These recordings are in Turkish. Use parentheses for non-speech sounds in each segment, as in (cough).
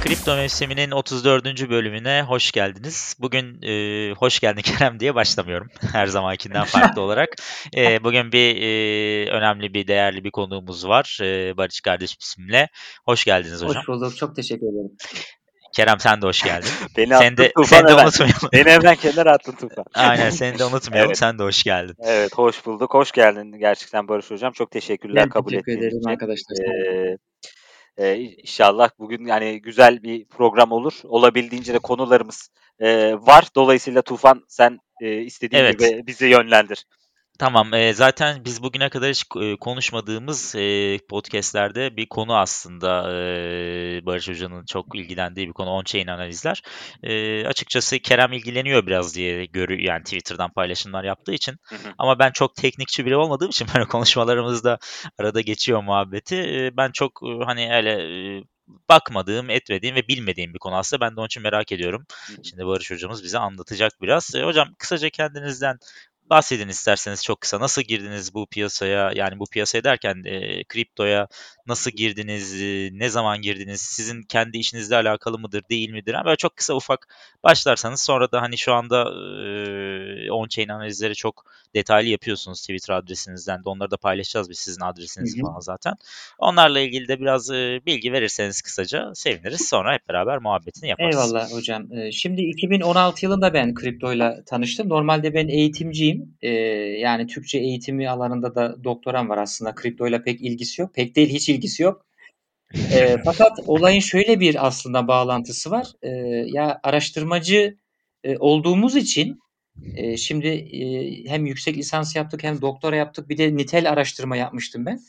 Kripto mevsiminin 34. bölümüne hoş geldiniz. Bugün e, hoş geldin (laughs) Kerem diye başlamıyorum. (laughs) Her zamankinden farklı olarak. E, bugün bir e, önemli bir, değerli bir konuğumuz var. E, Barış kardeş isimle. Hoş geldiniz hocam. Hoş bulduk. Çok teşekkür ederim. Kerem sen de hoş geldin. (laughs) Beni sen de, Tufan sen de hemen. unutmayalım. Beni hemen kenara attın Tufan. (laughs) Aynen seni de unutmayalım. Evet. Sen de hoş geldin. Evet hoş bulduk. Hoş geldin gerçekten Barış Hocam. Çok teşekkürler Ben kabul teşekkür ettiğiniz ederim için. arkadaşlar. Ee, e, inşallah bugün yani güzel bir program olur. Olabildiğince de konularımız e, var. Dolayısıyla Tufan sen e, istediğin Evet. gibi bizi yönlendir. Tamam. e, zaten biz bugüne kadar hiç e, konuşmadığımız e, podcastlerde bir konu aslında e, Barış Hoca'nın çok ilgilendiği bir konu on-chain analizler. E, açıkçası Kerem ilgileniyor biraz diye görü yani Twitter'dan paylaşımlar yaptığı için. Hı hı. Ama ben çok teknikçi biri olmadığım için (laughs) böyle konuşmalarımızda arada geçiyor muhabbeti. E, ben çok e, hani öyle e, bakmadığım, etmediğim ve bilmediğim bir konu aslında. Ben de onun için merak ediyorum. Şimdi Barış hocamız bize anlatacak biraz. E, hocam kısaca kendinizden bahsedin isterseniz çok kısa. Nasıl girdiniz bu piyasaya? Yani bu piyasaya derken e, kriptoya nasıl girdiniz? e, ne zaman girdiniz? Sizin kendi işinizle alakalı mıdır, değil midir? Yani böyle çok kısa ufak başlarsanız sonra da hani şu anda e, on-chain analizleri çok detaylı yapıyorsunuz Twitter adresinizden de. Onları da paylaşacağız biz sizin adresinizi Hı hı. falan zaten. Onlarla ilgili de biraz e, bilgi verirseniz kısaca seviniriz. Sonra hep beraber muhabbetini yaparız. Eyvallah hocam. Ee, Şimdi 2016 yılında ben kriptoyla tanıştım. Normalde ben eğitimciyim. Ee, Yani Türkçe eğitimi alanında da doktoram var aslında. Kriptoyla pek ilgisi yok. Pek değil hiç ilgisi yok. Ee, (laughs) Fakat olayın şöyle bir aslında bağlantısı var. Ee, Ya araştırmacı e, olduğumuz için e, şimdi e, hem yüksek lisans yaptık hem doktora yaptık. Bir de nitel araştırma yapmıştım ben.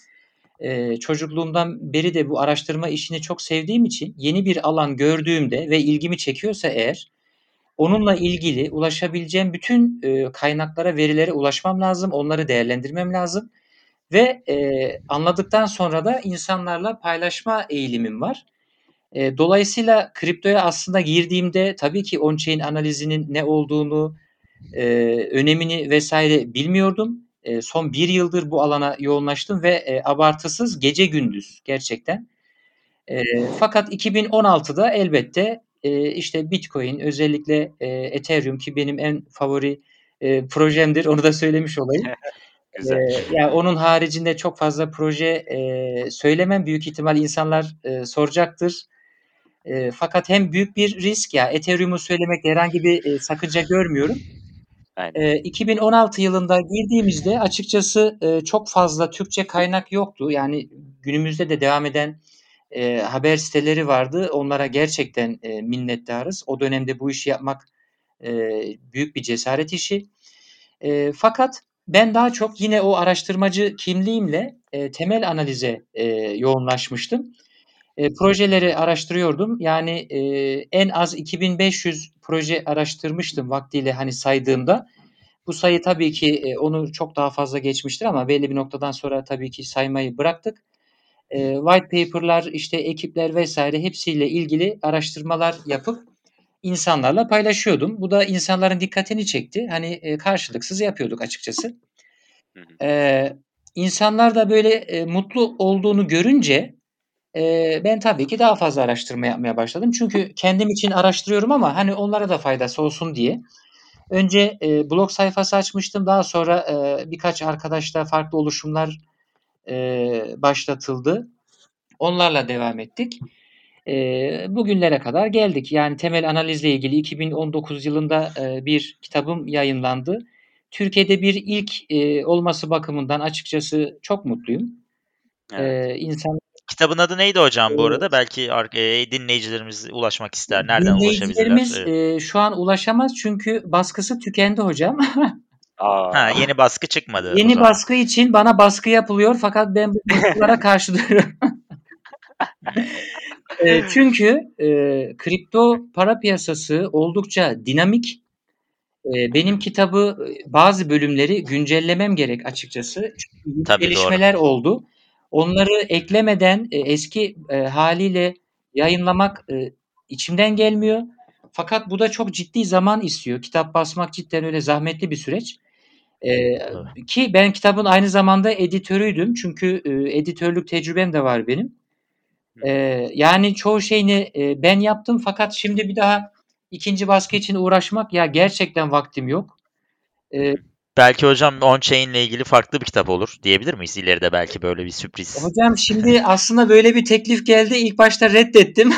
Ee, çocukluğumdan beri de bu araştırma işini çok sevdiğim için yeni bir alan gördüğümde ve ilgimi çekiyorsa eğer onunla ilgili ulaşabileceğim bütün e, kaynaklara, verilere ulaşmam lazım, onları değerlendirmem lazım ve e, anladıktan sonra da insanlarla paylaşma eğilimim var. E, dolayısıyla kriptoya aslında girdiğimde tabii ki on-chain analizinin ne olduğunu, e, önemini vesaire bilmiyordum. E, son bir yıldır bu alana yoğunlaştım ve e, abartısız gece gündüz gerçekten. E, fakat 2016'da elbette e, işte Bitcoin özellikle e, Ethereum ki benim en favori e, projemdir onu da söylemiş olayım. (laughs) Güzel. E, yani onun haricinde çok fazla proje e, söylemem büyük ihtimal insanlar e, soracaktır. E, fakat hem büyük bir risk ya Ethereum'u söylemekte herhangi bir e, sakınca görmüyorum. E, 2016 yılında girdiğimizde açıkçası e, çok fazla Türkçe kaynak yoktu. Yani günümüzde de devam eden e, haber siteleri vardı. Onlara gerçekten e, minnettarız. O dönemde bu işi yapmak e, büyük bir cesaret işi. E, fakat ben daha çok yine o araştırmacı kimliğimle e, temel analize e, yoğunlaşmıştım. E, projeleri araştırıyordum. Yani e, en az 2500 proje araştırmıştım vaktiyle hani saydığımda. Bu sayı tabii ki e, onu çok daha fazla geçmiştir ama belli bir noktadan sonra tabii ki saymayı bıraktık. E, white paper'lar, işte ekipler vesaire hepsiyle ilgili araştırmalar yapıp insanlarla paylaşıyordum. Bu da insanların dikkatini çekti. Hani e, karşılıksız yapıyorduk açıkçası. E, insanlar da böyle e, mutlu olduğunu görünce e, ben tabii ki daha fazla araştırma yapmaya başladım. Çünkü kendim için araştırıyorum ama hani onlara da faydası olsun diye. Önce e, blog sayfası açmıştım. Daha sonra e, birkaç arkadaşla farklı oluşumlar e, başlatıldı. Onlarla devam ettik. E, bugünlere kadar geldik. Yani temel analizle ilgili 2019 yılında e, bir kitabım yayınlandı. Türkiye'de bir ilk e, olması bakımından açıkçası çok mutluyum. Evet. E, insan Kitabın adı neydi hocam bu arada? Belki e, dinleyicilerimiz ulaşmak ister. Nereden dinleyicilerimiz ulaşabilirler? e, şu an ulaşamaz çünkü baskısı tükendi hocam. (laughs) Aa, Ha, yeni baskı çıkmadı o Yeni baskı için bana baskı yapılıyor fakat ben bu (laughs) baskılara karşı duruyorum. E, çünkü e, kripto para piyasası oldukça dinamik. E, benim kitabı bazı bölümleri güncellemem gerek açıkçası. Çünkü Tabii, doğru. gelişmeler oldu. Onları eklemeden e, eski e, haliyle yayınlamak e, içimden gelmiyor. Fakat bu da çok ciddi zaman istiyor. Kitap basmak cidden öyle zahmetli bir süreç. Ee, ki ben kitabın aynı zamanda editörüydüm. Çünkü e, editörlük tecrübem de var benim. Ee, yani çoğu şeyini e, ben yaptım fakat şimdi bir daha ikinci baskı için uğraşmak ya gerçekten vaktim yok. Ee, belki hocam on-chain ile ilgili farklı bir kitap olur diyebilir miyiz ileride belki böyle bir sürpriz? Hocam şimdi aslında böyle bir teklif geldi. İlk başta reddettim.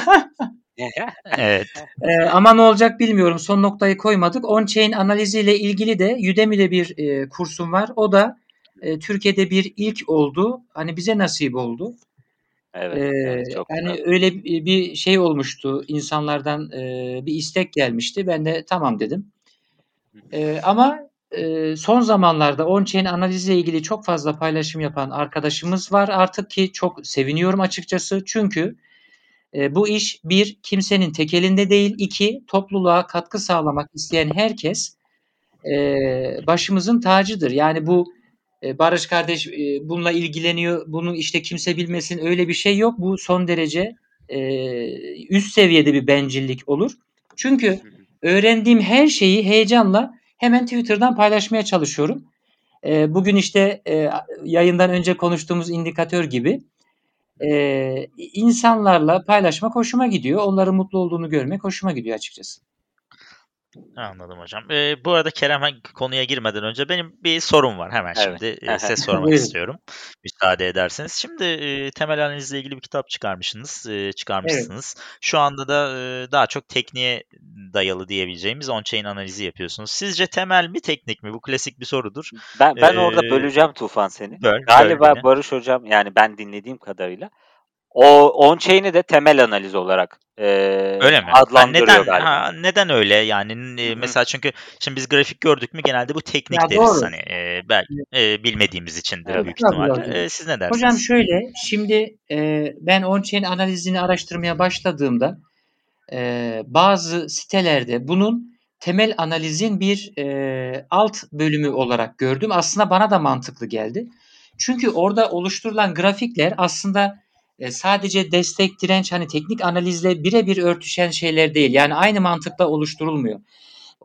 (laughs) evet. Ee, ama ne olacak bilmiyorum. Son noktayı koymadık. On-chain analiziyle ilgili de Udemy'de bir e, kursum var. O da e, Türkiye'de bir ilk oldu. Hani bize nasip oldu. Evet, ee, evet çok yani güzel. öyle bir şey olmuştu. İnsanlardan e, bir istek gelmişti. Ben de tamam dedim. E, ama e, son zamanlarda on-chain analiziyle ilgili çok fazla paylaşım yapan arkadaşımız var artık ki çok seviniyorum açıkçası. Çünkü e, bu iş bir kimsenin tek elinde değil. iki topluluğa katkı sağlamak isteyen herkes e, başımızın tacıdır. Yani bu e, Barış kardeş e, bununla ilgileniyor. Bunu işte kimse bilmesin öyle bir şey yok. Bu son derece e, üst seviyede bir bencillik olur. Çünkü öğrendiğim her şeyi heyecanla hemen Twitter'dan paylaşmaya çalışıyorum. E, bugün işte e, yayından önce konuştuğumuz indikatör gibi e, insanlarla paylaşmak hoşuma gidiyor. Onların mutlu olduğunu görmek hoşuma gidiyor açıkçası. Anladım hocam. Ee, bu arada Kerem konuya girmeden önce benim bir sorum var hemen evet. şimdi e, size (laughs) sormak istiyorum. Müsaade ederseniz. Şimdi e, temel analizle ilgili bir kitap çıkarmışsınız, e, çıkarmışsınız. Evet. Şu anda da e, daha çok tekniğe dayalı diyebileceğimiz on-chain analizi yapıyorsunuz. Sizce temel mi teknik mi? Bu klasik bir sorudur. Ben ben ee, orada böleceğim Tufan seni. Böl, Galiba böl Barış hocam yani ben dinlediğim kadarıyla o on-chain'i de temel analiz olarak e, öyle mi? adlandırıyor neden, galiba. Ha, neden öyle yani e, mesela çünkü şimdi biz grafik gördük mü genelde bu teknik ya deriz doğru. hani e, belki e, bilmediğimiz içindir evet, büyük ihtimalle. E, siz ne dersiniz? Hocam şöyle şimdi e, ben on-chain analizini araştırmaya başladığımda e, bazı sitelerde bunun temel analizin bir e, alt bölümü olarak gördüm. Aslında bana da mantıklı geldi. Çünkü orada oluşturulan grafikler aslında e, sadece destek, direnç hani teknik analizle birebir örtüşen şeyler değil. Yani aynı mantıkla oluşturulmuyor.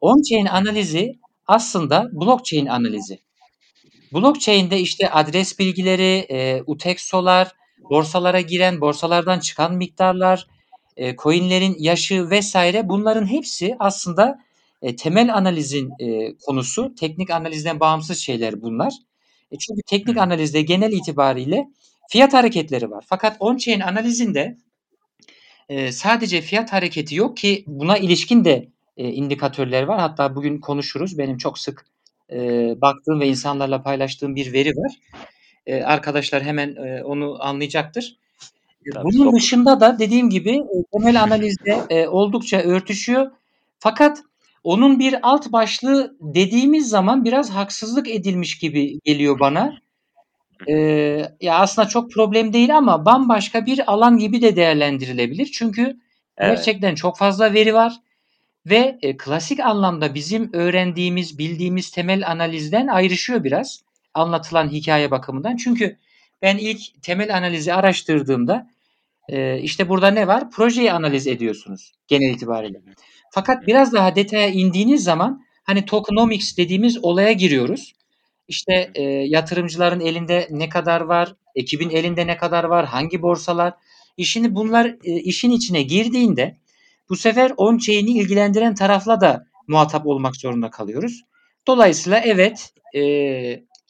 On-chain analizi aslında blockchain analizi. Blockchain'de işte adres bilgileri, e, UTXO'lar, borsalara giren, borsalardan çıkan miktarlar, e, coinlerin yaşı vesaire bunların hepsi aslında e, temel analizin e, konusu. Teknik analizden bağımsız şeyler bunlar. E, çünkü teknik analizde genel itibariyle fiyat hareketleri var. Fakat on-chain analizinde e, sadece fiyat hareketi yok ki buna ilişkin de e, indikatörler var. Hatta bugün konuşuruz. Benim çok sık e, baktığım ve insanlarla paylaştığım bir veri var. E, arkadaşlar hemen e, onu anlayacaktır. Tabii Bunun çok... dışında da dediğim gibi e, temel analizde e, oldukça örtüşüyor. Fakat onun bir alt başlığı dediğimiz zaman biraz haksızlık edilmiş gibi geliyor bana. Ee, ya aslında çok problem değil ama bambaşka bir alan gibi de değerlendirilebilir. Çünkü evet. gerçekten çok fazla veri var ve e, klasik anlamda bizim öğrendiğimiz, bildiğimiz temel analizden ayrışıyor biraz anlatılan hikaye bakımından. Çünkü ben ilk temel analizi araştırdığımda e, işte burada ne var? Projeyi analiz ediyorsunuz genel itibariyle. Fakat biraz daha detaya indiğiniz zaman hani tokenomics dediğimiz olaya giriyoruz. İşte e, yatırımcıların elinde ne kadar var, ekibin elinde ne kadar var, hangi borsalar. İşini bunlar e, işin içine girdiğinde bu sefer on-chain'i ilgilendiren tarafla da muhatap olmak zorunda kalıyoruz. Dolayısıyla evet e,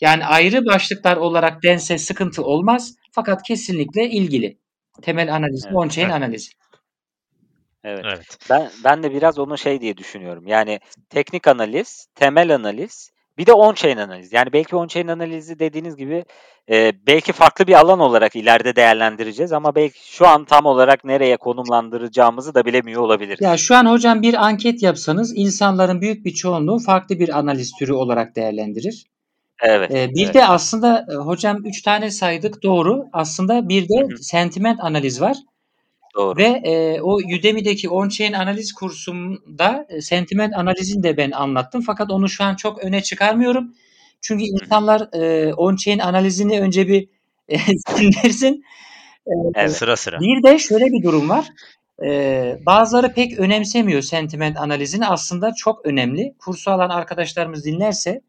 yani ayrı başlıklar olarak dense sıkıntı olmaz fakat kesinlikle ilgili. Temel analiz, evet, on-chain evet. analizi. Evet. evet. Ben ben de biraz onu şey diye düşünüyorum. Yani teknik analiz, temel analiz, bir de on-chain analiz. Yani belki on-chain analizi dediğiniz gibi e, belki farklı bir alan olarak ileride değerlendireceğiz ama belki şu an tam olarak nereye konumlandıracağımızı da bilemiyor olabiliriz. Ya şu an hocam bir anket yapsanız insanların büyük bir çoğunluğu farklı bir analiz türü olarak değerlendirir. Evet. Ee, bir evet. de aslında e, hocam üç tane saydık doğru. Aslında bir de Hı-hı. sentiment analiz var. Doğru. Ve e, o Udemy'deki on-chain analiz kursumda e, sentiment analizini de ben anlattım. Fakat onu şu an çok öne çıkarmıyorum. Çünkü insanlar e, on-chain analizini önce bir e. (laughs) E, evet, sıra sıra. Bir de şöyle bir durum var. E, bazıları pek önemsemiyor sentiment analizini. Aslında çok önemli. Kursu alan arkadaşlarımız dinlerse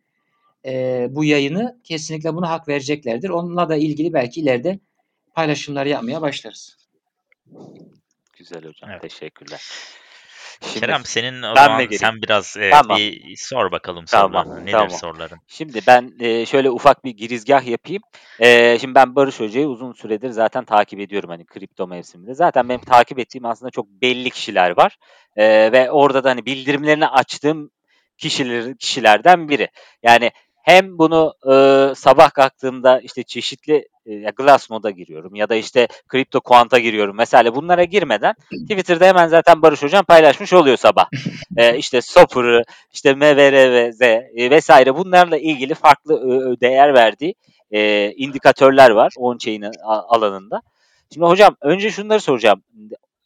e, bu yayını kesinlikle buna hak vereceklerdir. Onunla da ilgili belki ileride paylaşımlar yapmaya başlarız. Güzel hocam. Evet. Teşekkürler. Şimdi, Kerem senin o zaman sen biraz tamam. bir sor bakalım tamam, sorularını. Nedir tamam. soruların? Şimdi ben e, şöyle ufak bir girizgah yapayım. E, şimdi ben Barış Hoca'yı uzun süredir zaten takip ediyorum hani kripto mevsiminde. Zaten benim takip ettiğim aslında çok belli kişiler var. E, ve orada da hani bildirimlerini açtığım kişiler, kişilerden biri. Yani hem bunu e, sabah kalktığımda işte çeşitli e, Glass moda giriyorum ya da işte kripto kuanta giriyorum. Mesela bunlara girmeden Twitter'da hemen zaten Barış Hocam paylaşmış oluyor sabah. e, (laughs) işte Sopur'u, işte MVRVZ e, vesaire bunlarla ilgili farklı e, değer verdiği e, indikatörler var on-chain alanında. Şimdi hocam önce şunları soracağım.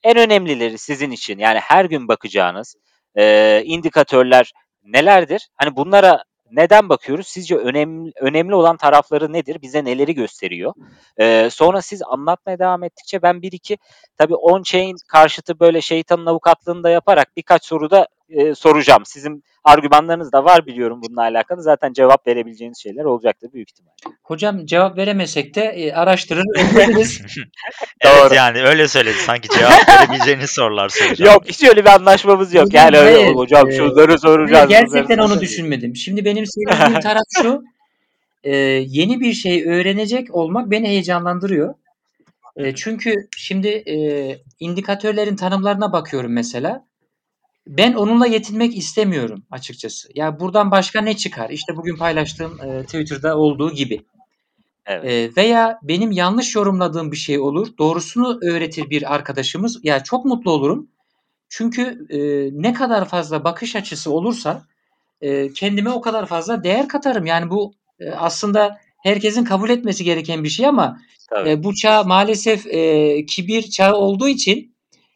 En önemlileri sizin için yani her gün bakacağınız e, indikatörler nelerdir? Hani bunlara neden bakıyoruz? Sizce önemli önemli olan tarafları nedir? Bize neleri gösteriyor? Ee, sonra siz anlatmaya devam ettikçe ben bir iki tabii on-chain karşıtı böyle şeytanın avukatlığını da yaparak birkaç soru da e, soracağım. Sizin argümanlarınız da var biliyorum bununla alakalı. Zaten cevap verebileceğiniz şeyler olacaktır büyük ihtimalle. Hocam cevap veremesek de e, araştırır (laughs) evet (laughs) yani öyle söyledi. Sanki cevap (laughs) verebileceğiniz sorular soracağım. Yok hiç öyle bir anlaşmamız yok. Yani öyle hayır, hocam e, şunları soracağız. Gerçekten onu düşünmedim. Şimdi benim söylediğim taraf şu. E, yeni bir şey öğrenecek olmak beni heyecanlandırıyor. E, çünkü şimdi e, indikatörlerin tanımlarına bakıyorum mesela. Ben onunla yetinmek istemiyorum açıkçası. Ya buradan başka ne çıkar? İşte bugün paylaştığım e, Twitter'da olduğu gibi. Evet. E, veya benim yanlış yorumladığım bir şey olur. Doğrusunu öğretir bir arkadaşımız. Ya çok mutlu olurum. Çünkü e, ne kadar fazla bakış açısı olursa e, kendime o kadar fazla değer katarım. Yani bu e, aslında herkesin kabul etmesi gereken bir şey ama e, bu çağ maalesef e, kibir çağı olduğu için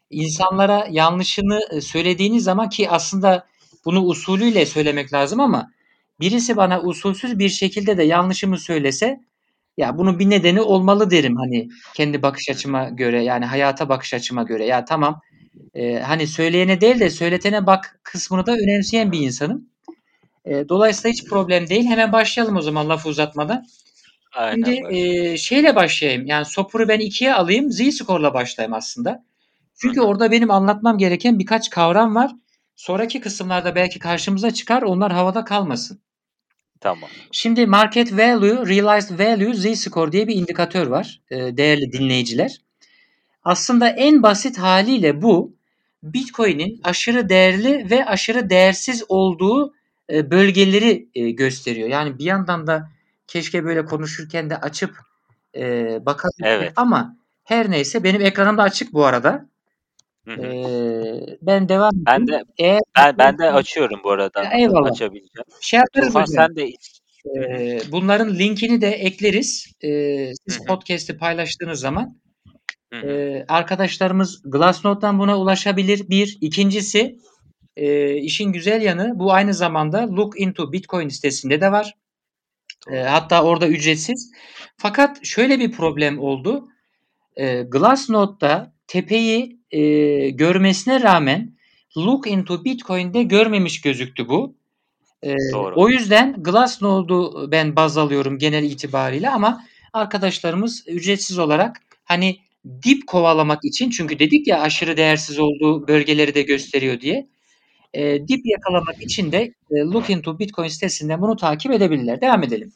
insanlara yanlışını e, söylediğiniz zaman ki aslında bunu usulüyle söylemek lazım ama birisi bana usulsüz bir şekilde de yanlışımı söylese ya bunun bir nedeni olmalı derim hani kendi bakış açıma göre yani hayata bakış açıma göre ya tamam e, hani söyleyene değil de söyletene bak kısmını da önemseyen bir insanım. E, dolayısıyla hiç problem değil. Hemen başlayalım o zaman lafı uzatmadan. Aynen Şimdi e, şeyle başlayayım. Yani Sopur'u ben ikiye alayım. Z-Score'la başlayayım aslında. Çünkü orada benim anlatmam gereken birkaç kavram var. Sonraki kısımlarda belki karşımıza çıkar. Onlar havada kalmasın. Tamam. Şimdi market value, realized value, z-score diye bir indikatör var e, değerli dinleyiciler. Aslında en basit haliyle bu Bitcoin'in aşırı değerli ve aşırı değersiz olduğu e, bölgeleri e, gösteriyor. Yani bir yandan da keşke böyle konuşurken de açıp bakalım evet. ama her neyse benim ekranım da açık bu arada. Ee, ben devam edeyim. Ben de Eğer ben, ben de açıyorum bu arada. Ya, eyvallah. Açabileceğim. Şey yaparız Tufan, sen de ee, bunların linkini de ekleriz. Ee, siz podcast'i paylaştığınız zaman e, arkadaşlarımız Glassnode'dan buna ulaşabilir. Bir. ikincisi e, işin güzel yanı bu aynı zamanda Look into Bitcoin sitesinde de var. E, hatta orada ücretsiz. Fakat şöyle bir problem oldu. E, Glassnode'da tepeyi e, görmesine rağmen Look into Bitcoin'de görmemiş gözüktü bu. E, Doğru. O yüzden Glassnode'u ben baz alıyorum genel itibariyle ama arkadaşlarımız ücretsiz olarak hani dip kovalamak için çünkü dedik ya aşırı değersiz olduğu bölgeleri de gösteriyor diye. E, dip yakalamak için de e, Look into Bitcoin sitesinden bunu takip edebilirler. Devam edelim.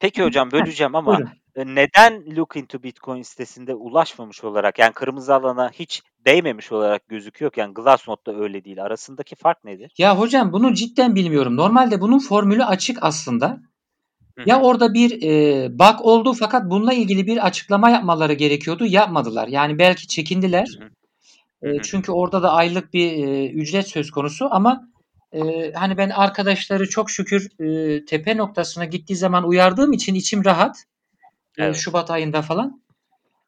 Peki hocam böleceğim ama Buyurun neden Look into Bitcoin sitesinde ulaşmamış olarak yani kırmızı alana hiç değmemiş olarak gözüküyor yani Glassnode'da öyle değil. Arasındaki fark nedir? Ya hocam bunu cidden bilmiyorum. Normalde bunun formülü açık aslında. Ya orada bir e, bug oldu fakat bununla ilgili bir açıklama yapmaları gerekiyordu. Yapmadılar. Yani belki çekindiler. E, çünkü orada da aylık bir e, ücret söz konusu ama e, hani ben arkadaşları çok şükür e, tepe noktasına gittiği zaman uyardığım için içim rahat. Evet. Şubat ayında falan.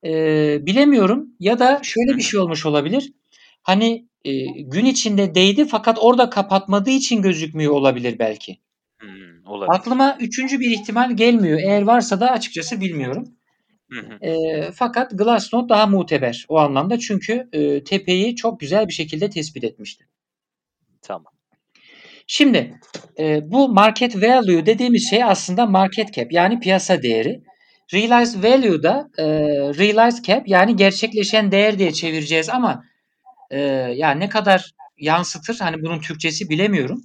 E, bilemiyorum ya da şöyle bir şey olmuş olabilir. Hani e, gün içinde değdi fakat orada kapatmadığı için gözükmüyor olabilir belki. Hmm, olabilir. Aklıma üçüncü bir ihtimal gelmiyor. Eğer varsa da açıkçası bilmiyorum. E, fakat Glassnode daha muteber o anlamda çünkü e, tepeyi çok güzel bir şekilde tespit etmişti. Tamam. Şimdi e, bu market value dediğimiz şey aslında market cap yani piyasa değeri. Realized value da e, realized cap yani gerçekleşen değer diye çevireceğiz ama e, yani ne kadar yansıtır hani bunun Türkçesi bilemiyorum.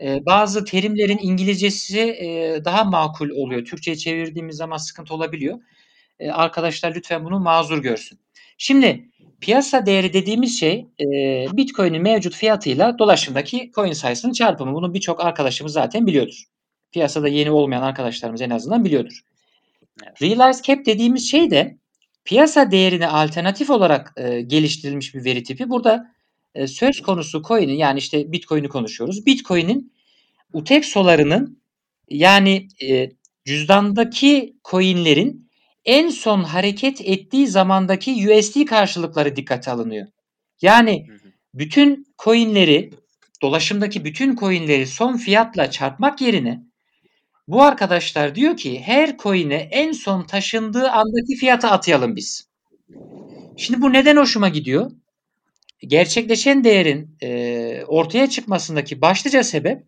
E, bazı terimlerin İngilizcesi e, daha makul oluyor. Türkçe'ye çevirdiğimiz zaman sıkıntı olabiliyor. E, arkadaşlar lütfen bunu mazur görsün. Şimdi piyasa değeri dediğimiz şey e, Bitcoin'in mevcut fiyatıyla dolaşımdaki coin sayısının çarpımı. Bunu birçok arkadaşımız zaten biliyordur. Piyasada yeni olmayan arkadaşlarımız en azından biliyordur. Evet. Realized Cap dediğimiz şey de piyasa değerine alternatif olarak e, geliştirilmiş bir veri tipi. Burada e, söz konusu coin'in yani işte Bitcoin'i konuşuyoruz. Bitcoin'in UTXO'larının yani e, cüzdandaki coin'lerin en son hareket ettiği zamandaki USD karşılıkları dikkate alınıyor. Yani bütün coin'leri dolaşımdaki bütün coin'leri son fiyatla çarpmak yerine bu arkadaşlar diyor ki her coin'e en son taşındığı andaki fiyatı atayalım biz. Şimdi bu neden hoşuma gidiyor? Gerçekleşen değerin e, ortaya çıkmasındaki başlıca sebep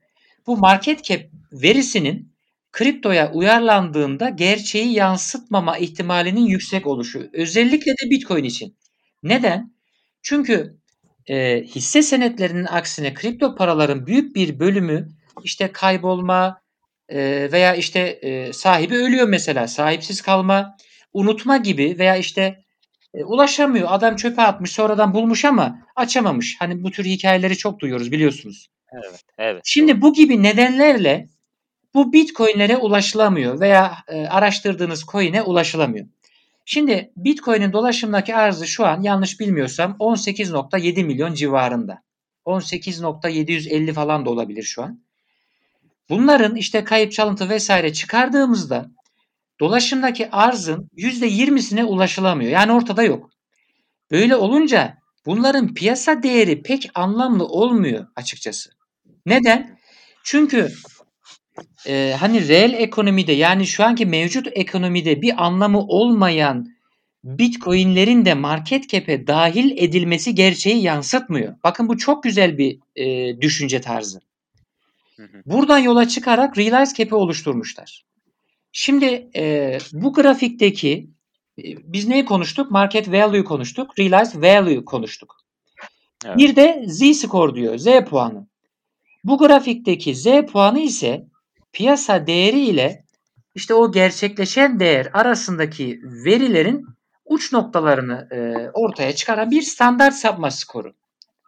bu market cap verisinin kriptoya uyarlandığında gerçeği yansıtmama ihtimalinin yüksek oluşu. Özellikle de Bitcoin için. Neden? Çünkü e, hisse senetlerinin aksine kripto paraların büyük bir bölümü işte kaybolma e, veya işte e, sahibi ölüyor mesela sahipsiz kalma, unutma gibi veya işte e, ulaşamıyor. Adam çöpe atmış sonradan bulmuş ama açamamış. Hani bu tür hikayeleri çok duyuyoruz biliyorsunuz. Evet, evet. Şimdi bu gibi nedenlerle bu Bitcoin'lere ulaşılamıyor veya e, araştırdığınız coin'e ulaşılamıyor. Şimdi Bitcoin'in dolaşımdaki arzı şu an yanlış bilmiyorsam 18.7 milyon civarında. 18.750 falan da olabilir şu an. Bunların işte kayıp çalıntı vesaire çıkardığımızda dolaşımdaki arzın %20'sine ulaşılamıyor. Yani ortada yok. Böyle olunca bunların piyasa değeri pek anlamlı olmuyor açıkçası. Neden? Çünkü e, hani reel ekonomide yani şu anki mevcut ekonomide bir anlamı olmayan Bitcoin'lerin de market cap'e dahil edilmesi gerçeği yansıtmıyor. Bakın bu çok güzel bir e, düşünce tarzı. Buradan yola çıkarak realize cap'i oluşturmuşlar. Şimdi e, bu grafikteki e, biz neyi konuştuk? Market value konuştuk. Realized value konuştuk. Evet. Bir de z-score diyor. Z puanı. Bu grafikteki z puanı ise piyasa değeri ile işte o gerçekleşen değer arasındaki verilerin uç noktalarını e, ortaya çıkaran bir standart sapma skoru.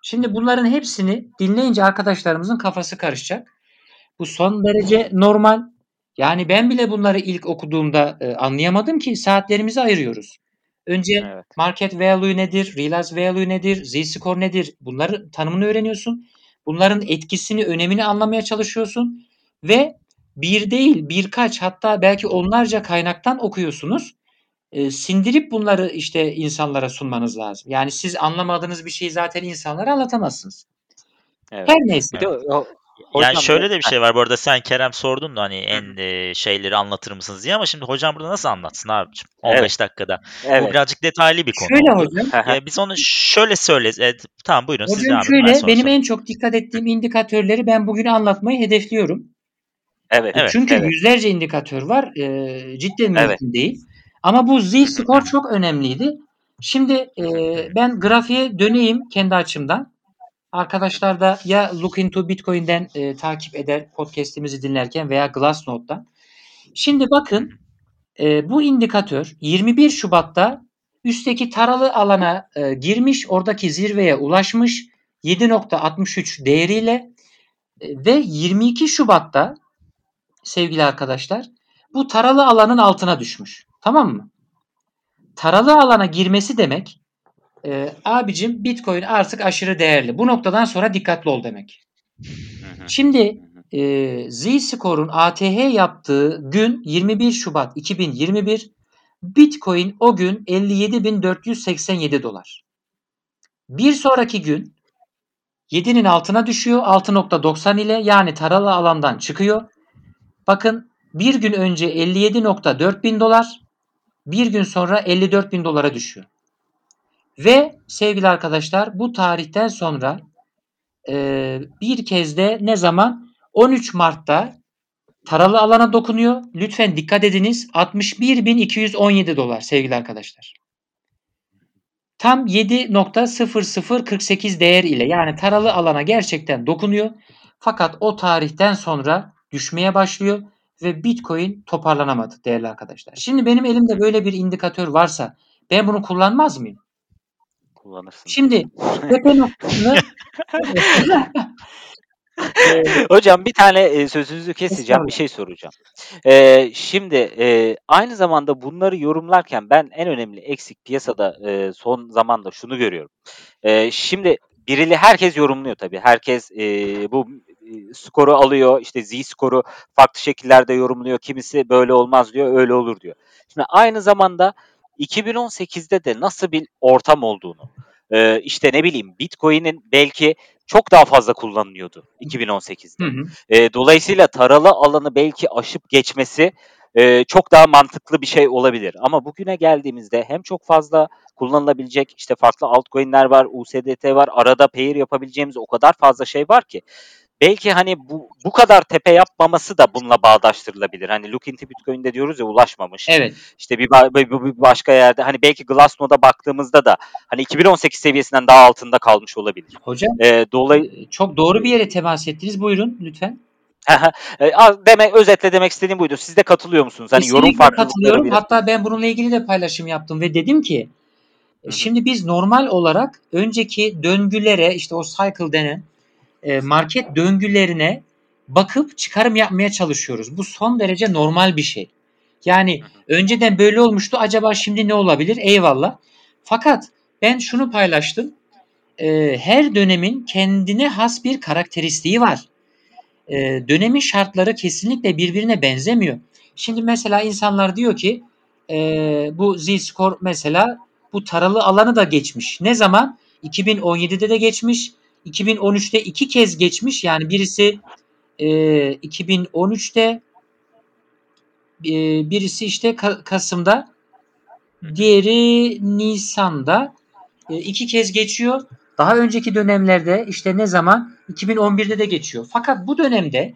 Şimdi bunların hepsini dinleyince arkadaşlarımızın kafası karışacak. Bu son derece normal. Yani ben bile bunları ilk okuduğumda e, anlayamadım ki saatlerimizi ayırıyoruz. Önce evet. market value nedir, realized value nedir, z-score nedir bunları tanımını öğreniyorsun. Bunların etkisini, önemini anlamaya çalışıyorsun ve bir değil birkaç hatta belki onlarca kaynaktan okuyorsunuz. E, sindirip bunları işte insanlara sunmanız lazım. Yani siz anlamadığınız bir şeyi zaten insanlara anlatamazsınız. Evet. Her neyse. O, Hocam yani şöyle de bir şey var bu arada sen Kerem sordun da hani en e, şeyleri anlatır mısınız diye ama şimdi hocam burada nasıl anlatsın abicim 15 evet. dakikada. Evet. Bu birazcık detaylı bir konu. Şöyle oldu. hocam. E, biz onu şöyle söyle. E, tamam buyurun hocam, siz devam şöyle benim sorayım. en çok dikkat ettiğim indikatörleri ben bugün anlatmayı hedefliyorum. Evet. Çünkü evet. yüzlerce indikatör var. E, cidden mümkün evet. değil. Ama bu z-score çok önemliydi. Şimdi e, ben grafiğe döneyim kendi açımdan. Arkadaşlar da ya Look into Bitcoin'den e, takip eder podcast'imizi dinlerken veya Glassnode'dan. Şimdi bakın e, bu indikatör 21 Şubat'ta üstteki taralı alana e, girmiş, oradaki zirveye ulaşmış 7.63 değeriyle e, ve 22 Şubat'ta sevgili arkadaşlar bu taralı alanın altına düşmüş. Tamam mı? Taralı alana girmesi demek e, abicim Bitcoin artık aşırı değerli. Bu noktadan sonra dikkatli ol demek. Şimdi e, Z-Score'un ATH yaptığı gün 21 Şubat 2021 Bitcoin o gün 57.487 dolar. Bir sonraki gün 7'nin altına düşüyor 6.90 ile yani taralı alandan çıkıyor. Bakın bir gün önce 57.4 bin dolar bir gün sonra 54 bin dolara düşüyor. Ve sevgili arkadaşlar bu tarihten sonra e, bir kez de ne zaman 13 Mart'ta taralı alana dokunuyor. Lütfen dikkat ediniz. 61.217 dolar sevgili arkadaşlar. Tam 7.0048 değer ile yani taralı alana gerçekten dokunuyor. Fakat o tarihten sonra düşmeye başlıyor ve Bitcoin toparlanamadı değerli arkadaşlar. Şimdi benim elimde böyle bir indikatör varsa ben bunu kullanmaz mıyım? Kullanırsın. Şimdi (laughs) tepe noktasını (laughs) Hocam bir tane e, sözünüzü keseceğim bir şey soracağım. E, şimdi e, aynı zamanda bunları yorumlarken ben en önemli eksik piyasada e, son zamanda şunu görüyorum. E, şimdi birili herkes yorumluyor tabii. Herkes e, bu e, skoru alıyor. işte Z skoru farklı şekillerde yorumluyor. Kimisi böyle olmaz diyor, öyle olur diyor. Şimdi aynı zamanda 2018'de de nasıl bir ortam olduğunu, e, işte ne bileyim Bitcoin'in belki çok daha fazla kullanılıyordu 2018'de. Hı hı. E, dolayısıyla taralı alanı belki aşıp geçmesi e, çok daha mantıklı bir şey olabilir. Ama bugüne geldiğimizde hem çok fazla kullanılabilecek işte farklı altcoin'ler var, USDT var, arada pair yapabileceğimiz o kadar fazla şey var ki belki hani bu bu kadar tepe yapmaması da bununla bağdaştırılabilir. Hani Look into Bitcoin'de diyoruz ya ulaşmamış. Evet. İşte bir, bir, bir başka yerde hani belki Glassnode'a baktığımızda da hani 2018 seviyesinden daha altında kalmış olabilir. Hocam ee, dolay çok doğru bir yere temas ettiniz. Buyurun lütfen. E, demek özetle demek istediğim buydu. Siz de katılıyor musunuz? Hani Kesinlikle yorum katılıyorum. Biraz... Hatta ben bununla ilgili de paylaşım yaptım ve dedim ki Hı-hı. şimdi biz normal olarak önceki döngülere işte o cycle denen e, market döngülerine bakıp çıkarım yapmaya çalışıyoruz. Bu son derece normal bir şey. Yani önceden böyle olmuştu. Acaba şimdi ne olabilir? Eyvallah. Fakat ben şunu paylaştım. E, her dönemin kendine has bir karakteristiği var. E, dönemin şartları kesinlikle birbirine benzemiyor. Şimdi mesela insanlar diyor ki bu Z-Score mesela bu taralı alanı da geçmiş. Ne zaman? 2017'de de geçmiş. 2013'te iki kez geçmiş. Yani birisi e, 2013'te e, birisi işte Kasım'da diğeri Nisan'da e, iki kez geçiyor. Daha önceki dönemlerde işte ne zaman 2011'de de geçiyor. Fakat bu dönemde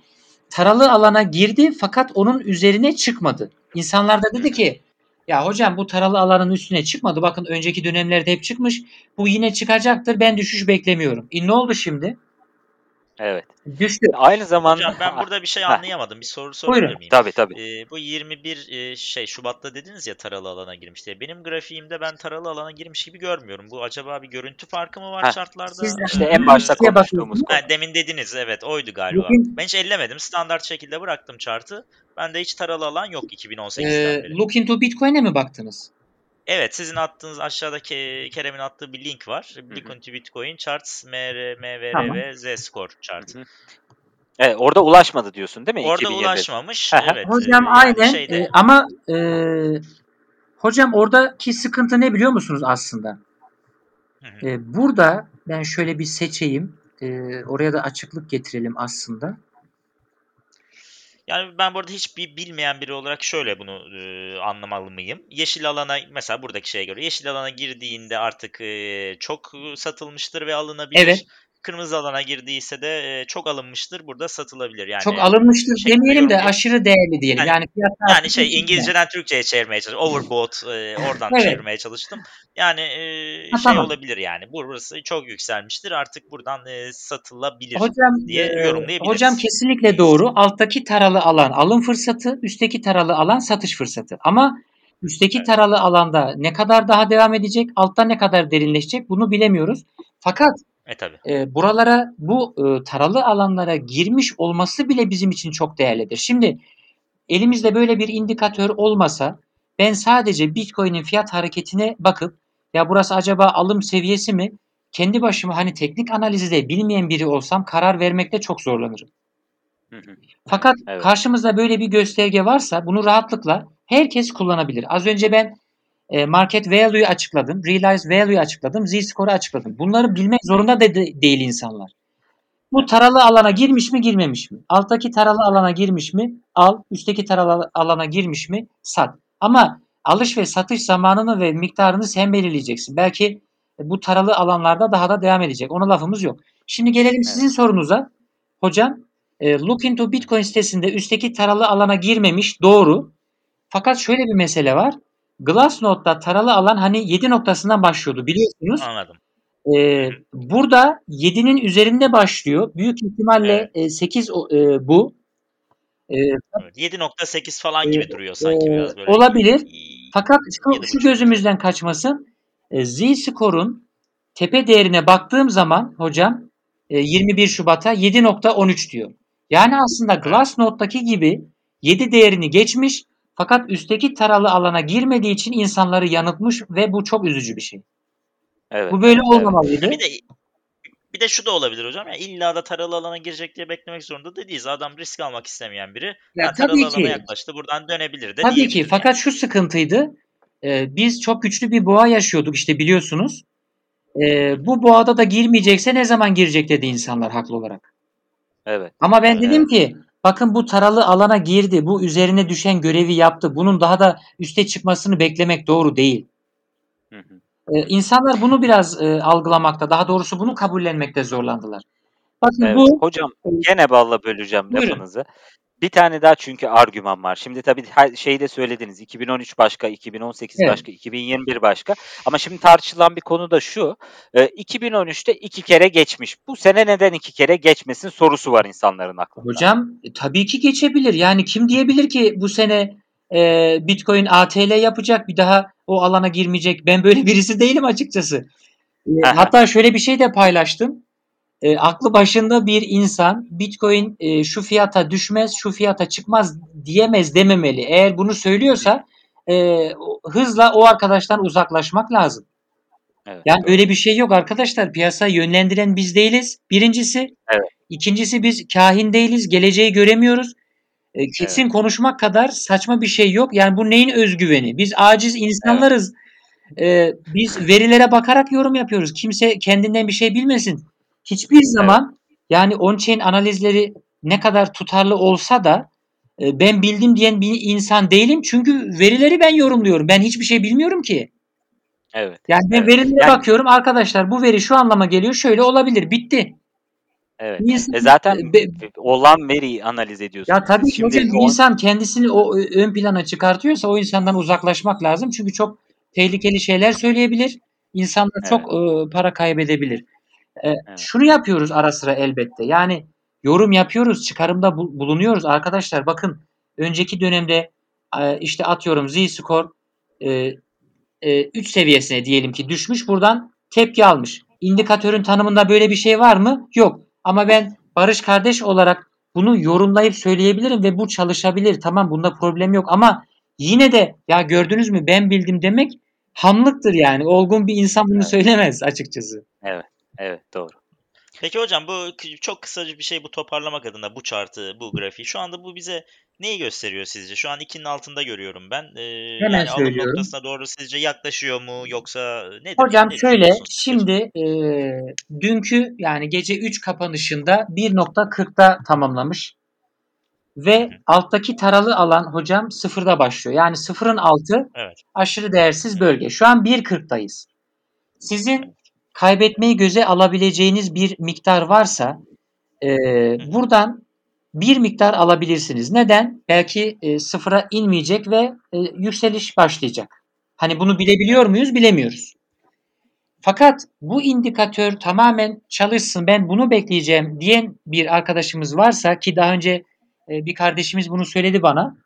taralı alana girdi fakat onun üzerine çıkmadı. İnsanlar da dedi ki ya hocam bu taralı alanın üstüne çıkmadı. Bakın önceki dönemlerde hep çıkmış. Bu yine çıkacaktır. Ben düşüş beklemiyorum. E ne oldu şimdi? Evet. Düştü. Aynı zamanda Hocam ben burada bir şey anlayamadım. Bir soru sorabilir miyim? Tabii tabii. Ee, bu 21 e, şey Şubat'ta dediniz ya taralı alana girmiş diye. Benim grafiğimde ben taralı alana girmiş gibi görmüyorum. Bu acaba bir görüntü farkı mı var Heh. şartlarda? Siz işte en başta konuştuğumuz konu. Ha, demin dediniz evet oydu galiba. Bugün... Ben hiç ellemedim. Standart şekilde bıraktım chartı. Bende hiç taralı alan yok 2018'den ee, beri. Look into Bitcoin'e mi baktınız? Evet sizin attığınız aşağıdaki Kerem'in attığı bir link var. Look into Bitcoin charts MR, MVR tamam. ve Z score chart. Evet, orada ulaşmadı diyorsun değil mi? Orada ulaşmamış. evet. Hocam yani aynen şeyde... e, ama e, hocam oradaki sıkıntı ne biliyor musunuz aslında? E, burada ben şöyle bir seçeyim. E, oraya da açıklık getirelim aslında. Yani ben burada hiç bir bilmeyen biri olarak şöyle bunu e, anlamalı mıyım? Yeşil alana mesela buradaki şeye göre yeşil alana girdiğinde artık e, çok satılmıştır ve alınabilir. Evet kırmızı alana girdiyse de çok alınmıştır. Burada satılabilir. Yani çok alınmıştır şey demeyelim de aşırı değerli diyelim. Yani, yani, yani şey İngilizceden Türkçe'ye çevirmeye çalıştım. Overbought e, oradan evet. çevirmeye çalıştım. Yani e, ha, şey tamam. olabilir yani. Burası çok yükselmiştir. Artık buradan e, satılabilir hocam, diye yorumlayabiliriz. Hocam kesinlikle doğru. Alttaki taralı alan alım fırsatı, üstteki taralı alan satış fırsatı. Ama üstteki evet. taralı alanda ne kadar daha devam edecek, altta ne kadar derinleşecek bunu bilemiyoruz. Fakat e tabi. E, buralara bu e, taralı alanlara girmiş olması bile bizim için çok değerlidir. Şimdi elimizde böyle bir indikatör olmasa ben sadece Bitcoin'in fiyat hareketine bakıp ya burası acaba alım seviyesi mi? Kendi başıma hani teknik analizi de bilmeyen biri olsam karar vermekte çok zorlanırım. Fakat evet. karşımızda böyle bir gösterge varsa bunu rahatlıkla herkes kullanabilir. Az önce ben e, market value'yu açıkladım. Realized value'yu açıkladım. Z-score'u açıkladım. Bunları bilmek zorunda de, de değil insanlar. Bu taralı alana girmiş mi girmemiş mi? Alttaki taralı alana girmiş mi? Al. Üstteki taralı alana girmiş mi? Sat. Ama alış ve satış zamanını ve miktarını sen belirleyeceksin. Belki bu taralı alanlarda daha da devam edecek. Ona lafımız yok. Şimdi gelelim sizin sorunuza. Hocam E, Look into Bitcoin sitesinde üstteki taralı alana girmemiş. Doğru. Fakat şöyle bir mesele var. Glassnode'da taralı alan hani 7 noktasından başlıyordu biliyorsunuz. Anladım. Ee, burada 7'nin üzerinde başlıyor. Büyük ihtimalle Evet. e, 8 o- e, bu. E, Evet, 7.8 falan gibi Ee, duruyor sanki e, biraz böyle. olabilir. İyi. fakat şu, şu gözümüzden kaçmasın. E, Z-Score'un tepe değerine baktığım zaman hocam e, 21 Şubat'a 7.13 diyor. Yani aslında Glassnode'daki gibi 7 değerini geçmiş fakat üstteki taralı alana girmediği için insanları yanıltmış ve bu çok üzücü bir şey. Evet. Bu böyle evet. olmamalıydı. Bir de bir de şu da olabilir hocam. Ya illa da taralı alana girecek diye beklemek zorunda da değiliz. Adam risk almak istemeyen biri. Ya Ya, taralı tabii alana ki. yaklaştı. Buradan dönebilir de Tabii ki. yani. Fakat şu sıkıntıydı. Ee, biz çok güçlü bir boğa yaşıyorduk işte biliyorsunuz. Ee, bu boğada da girmeyecekse ne zaman girecek dedi insanlar haklı olarak. Evet. Ama ben dedim Evet. ki bakın bu taralı alana girdi. Bu üzerine düşen görevi yaptı. Bunun daha da üste çıkmasını beklemek doğru değil. Hı hı. Ee, insanlar bunu biraz e, algılamakta, daha doğrusu bunu kabullenmekte zorlandılar. Bakın Evet. bu Hocam gene balla böleceğim Buyurun. lafınızı. Bir tane daha çünkü argüman var. Şimdi tabii her şeyi de söylediniz. 2013 başka, 2018 Evet. başka, 2021 başka. Ama şimdi tartışılan bir konu da şu. e, 2013'te iki kere geçmiş. Bu sene neden iki kere geçmesin sorusu var insanların aklında. Hocam e, tabii ki geçebilir. Yani kim diyebilir ki bu sene e, Bitcoin ATL yapacak bir daha o alana girmeyecek. Ben böyle (laughs) birisi değilim açıkçası. E, hatta şöyle bir şey de paylaştım. E, aklı başında bir insan Bitcoin e, şu fiyata düşmez, şu fiyata çıkmaz diyemez dememeli. Eğer bunu söylüyorsa e, hızla o arkadaştan uzaklaşmak lazım. Evet, Yani doğru. öyle bir şey yok arkadaşlar. Piyasayı yönlendiren biz değiliz. Birincisi. Evet. İkincisi biz kahin değiliz. Geleceği göremiyoruz. E, kesin konuşmak kadar saçma bir şey yok. Yani bu neyin özgüveni? Biz aciz insanlarız. E, biz verilere bakarak yorum yapıyoruz. Kimse kendinden bir şey bilmesin. Hiçbir zaman yani on-chain analizleri ne kadar tutarlı olsa da e, ben bildim diyen bir insan değilim. Çünkü verileri ben yorumluyorum. Ben hiçbir şey bilmiyorum ki. Evet. Yani ben Evet. verilere Yani- bakıyorum arkadaşlar bu veri şu anlama geliyor şöyle olabilir bitti. Evet. İnsan- E zaten Be- olan veriyi analiz ediyorsunuz. ya tabii ki şimdi hocam on- insan kendisini o ö- ön plana çıkartıyorsa o insandan uzaklaşmak lazım. Çünkü çok tehlikeli şeyler söyleyebilir. İnsanlar Evet. çok e, para kaybedebilir. E, Evet. Şunu yapıyoruz ara sıra elbette. Yani yorum yapıyoruz, çıkarımda bu- bulunuyoruz. Arkadaşlar bakın önceki dönemde e, işte atıyorum Z-Score 3 seviyesine diyelim ki düşmüş. Buradan tepki almış. İndikatörün tanımında böyle bir şey var mı? Yok. Ama ben Barış kardeş olarak bunu yorumlayıp söyleyebilirim ve bu çalışabilir. Tamam bunda problem yok ama yine de ya gördünüz mü ben bildim demek hamlıktır yani. Olgun bir insan bunu Evet. söylemez açıkçası. Evet doğru. Peki hocam bu çok kısaca bir şey bu toparlamak adına bu chartı, bu grafiği. Şu anda bu bize neyi gösteriyor sizce? Şu an 2'nin altında görüyorum ben. Ee, Hemen yani alım söylüyorum. noktasına doğru sizce yaklaşıyor mu yoksa nedir? Hocam Ne şöyle şimdi e, dünkü yani gece 3 kapanışında 1.40'da tamamlamış. Ve hı. alttaki taralı alan hocam sıfırda başlıyor. Yani sıfırın altı Evet. aşırı değersiz bölge. Şu an 1.40'dayız. Sizin kaybetmeyi göze alabileceğiniz bir miktar varsa e, buradan bir miktar alabilirsiniz. Neden? Belki e, sıfıra inmeyecek ve e, yükseliş başlayacak. Hani bunu bilebiliyor muyuz? Bilemiyoruz. Fakat bu indikatör tamamen çalışsın ben bunu bekleyeceğim diyen bir arkadaşımız varsa ki daha önce e, bir kardeşimiz bunu söyledi bana.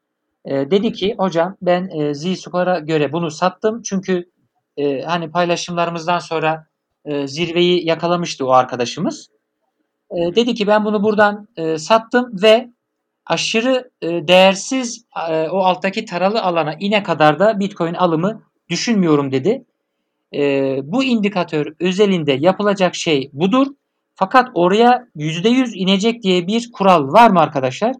E, dedi ki hocam ben e, Z-Score'a göre bunu sattım. Çünkü e, hani paylaşımlarımızdan sonra e, zirveyi yakalamıştı o arkadaşımız. E, dedi ki ben bunu buradan e, sattım ve aşırı e, değersiz e, o alttaki taralı alana ine kadar da Bitcoin alımı düşünmüyorum dedi. E, bu indikatör özelinde yapılacak şey budur. Fakat oraya %100 inecek diye bir kural var mı arkadaşlar?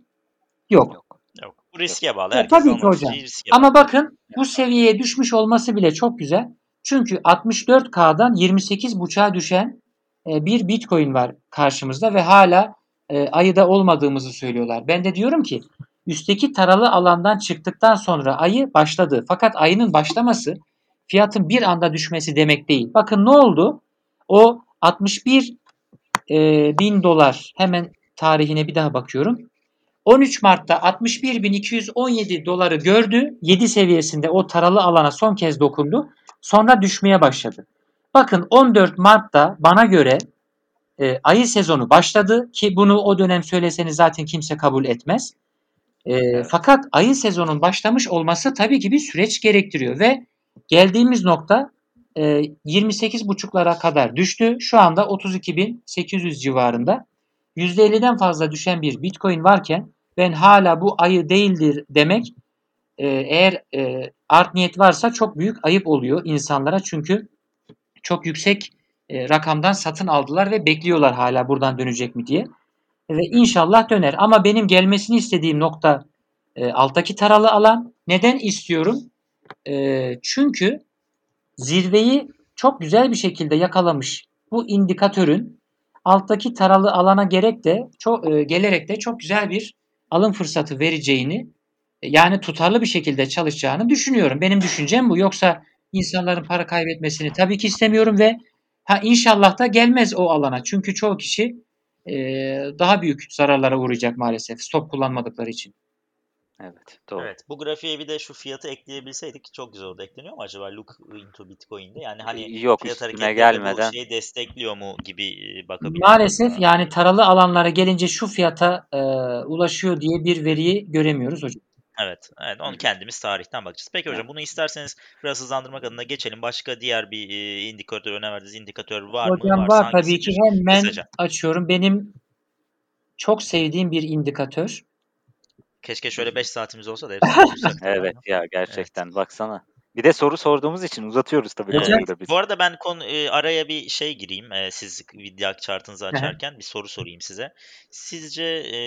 Yok. Yok. Bu riske bağlı. Herkes tabii ki hocam. riske Ama bağlı. bakın bu seviyeye düşmüş olması bile çok güzel. Çünkü 64K'dan 28.5'a düşen e, bir Bitcoin var karşımızda ve hala e, ayıda olmadığımızı söylüyorlar. Ben de diyorum ki üstteki taralı alandan çıktıktan sonra ayı başladı. Fakat ayının başlaması fiyatın bir anda düşmesi demek değil. Bakın ne oldu? O 61 e, bin dolar hemen tarihine bir daha bakıyorum. 13 Mart'ta 61.217 doları gördü. 7 seviyesinde o taralı alana son kez dokundu. Sonra düşmeye başladı. Bakın 14 Mart'ta bana göre e, ayı sezonu başladı ki bunu o dönem söyleseniz zaten kimse kabul etmez. E, evet. Fakat ayı sezonun başlamış olması tabii ki bir süreç gerektiriyor ve geldiğimiz nokta e, 28.5'lara kadar düştü. Şu anda 32.800 civarında. %50'den fazla düşen bir Bitcoin varken ben hala bu ayı değildir demek e, eğer e, art niyet varsa çok büyük ayıp oluyor insanlara çünkü çok yüksek e, rakamdan satın aldılar ve bekliyorlar hala buradan dönecek mi diye. Ve inşallah döner. Ama benim gelmesini istediğim nokta e, alttaki taralı alan. Neden istiyorum? E, çünkü zirveyi çok güzel bir şekilde yakalamış bu indikatörün alttaki taralı alana gerek de çok e, gelerek de çok güzel bir alım fırsatı vereceğini yani tutarlı bir şekilde çalışacağını düşünüyorum. Benim düşüncem bu. Yoksa insanların para kaybetmesini tabii ki istemiyorum ve ha inşallah da gelmez o alana. Çünkü çoğu kişi e, daha büyük zararlara uğrayacak maalesef stop kullanmadıkları için. Evet, doğru. Evet, bu grafiğe bir de şu fiyatı ekleyebilseydik çok güzel oldu. Ekleniyor mu acaba Look into Bitcoin'de? Yani hani Yok, fiyat üstüne gelmeden. bu şeyi destekliyor mu gibi bakabiliriz. Maalesef yani. yani taralı alanlara gelince şu fiyata e, ulaşıyor diye bir veriyi göremiyoruz hocam. Evet, evet onu kendimiz tarihten bakacağız. Peki hocam bunu isterseniz biraz hızlandırmak adına geçelim. Başka diğer bir e, indikatör önerdiğiniz indikatör var hocam, mı? Hocam var tabii ki hemen kısaca. açıyorum. Benim çok sevdiğim bir indikatör. Keşke şöyle 5 saatimiz olsa da (laughs) Evet ya gerçekten evet. baksana. Bir de soru sorduğumuz için uzatıyoruz tabii evet. konuyu da biz. Bu arada ben konu e, araya bir şey gireyim. E, siz video chartınızı açarken bir soru sorayım size. Sizce e,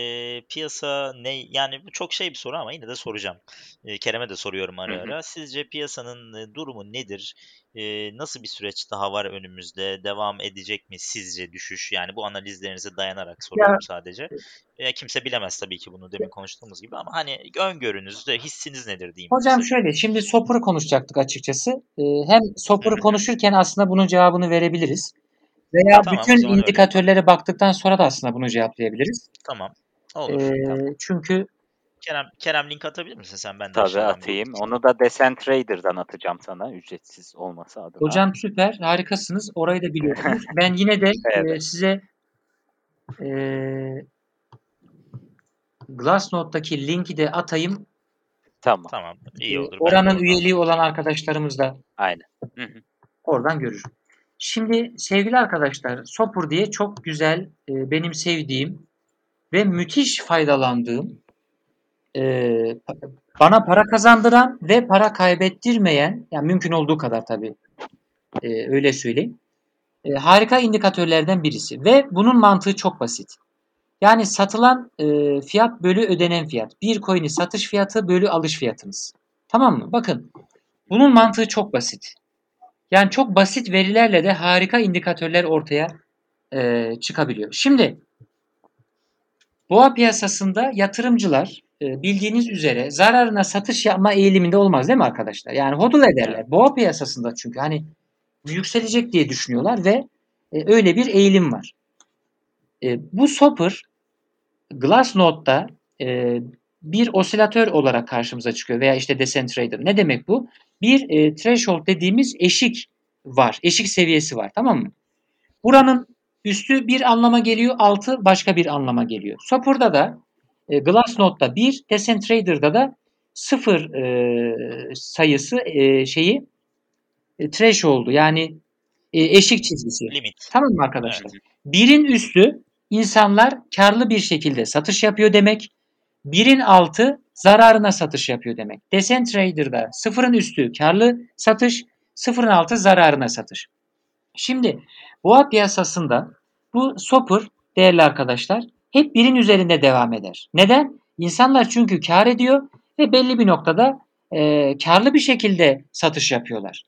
piyasa ne? Yani bu çok şey bir soru ama yine de soracağım. E, Kerem'e de soruyorum ara ara. Sizce piyasanın e, durumu nedir? E, nasıl bir süreç daha var önümüzde? Devam edecek mi sizce düşüş? Yani bu analizlerinize dayanarak soruyorum ya, sadece. E, kimse bilemez tabii ki bunu demin konuştuğumuz gibi ama hani öngörünüz, hissiniz nedir diyeyim. Hocam size. şöyle şimdi Soper'ı konuşacaktık açıkçası. E, hem Soper'ı konuşurken aslında bunun cevabını verebiliriz. Veya tamam, bütün indikatörlere öyle. baktıktan sonra da aslında bunu cevaplayabiliriz. Tamam. Olur. E, tamam. Çünkü Kerem, Kerem link atabilir misin sen? Ben de Tabii atayım. Onu da Decentrader'dan atacağım sana ücretsiz olması adına. Hocam süper. Harikasınız. Orayı da biliyorsunuz. (laughs) ben yine de evet. e, size e, Glassnode'daki linki de atayım. Tamam. Tamam. İyi olur. Oranın üyeliği olan arkadaşlarımız da Aynen. oradan görür. Şimdi sevgili arkadaşlar Sopur diye çok güzel e, benim sevdiğim ve müthiş faydalandığım e, bana para kazandıran ve para kaybettirmeyen yani mümkün olduğu kadar tabii e, öyle söyleyeyim e, harika indikatörlerden birisi ve bunun mantığı çok basit. Yani satılan e, fiyat bölü ödenen fiyat. Bir coin'i satış fiyatı bölü alış fiyatınız. Tamam mı? Bakın bunun mantığı çok basit. Yani çok basit verilerle de harika indikatörler ortaya e, çıkabiliyor. Şimdi boğa piyasasında yatırımcılar bildiğiniz üzere zararına satış yapma eğiliminde olmaz değil mi arkadaşlar? Yani hodul ederler. Boğa piyasasında çünkü hani yükselecek diye düşünüyorlar ve e, öyle bir eğilim var. E, bu Soper Glassnode'da e, bir osilatör olarak karşımıza çıkıyor veya işte Decentrader. Ne demek bu? Bir e, threshold dediğimiz eşik var. Eşik seviyesi var tamam mı? Buranın üstü bir anlama geliyor, altı başka bir anlama geliyor. Soper'da da e, Glassnode'da bir, Decentrader'da da sıfır e, sayısı e, şeyi e, threshold'u yani e, eşik çizgisi. Limit. Tamam mı arkadaşlar? Evet. Birin üstü insanlar karlı bir şekilde satış yapıyor demek. Birin altı zararına satış yapıyor demek. Decentrader'da sıfırın üstü karlı satış, sıfırın altı zararına satış. Şimdi boğa piyasasında bu Soper değerli arkadaşlar hep birin üzerinde devam eder. Neden? İnsanlar çünkü kar ediyor ve belli bir noktada e, karlı bir şekilde satış yapıyorlar.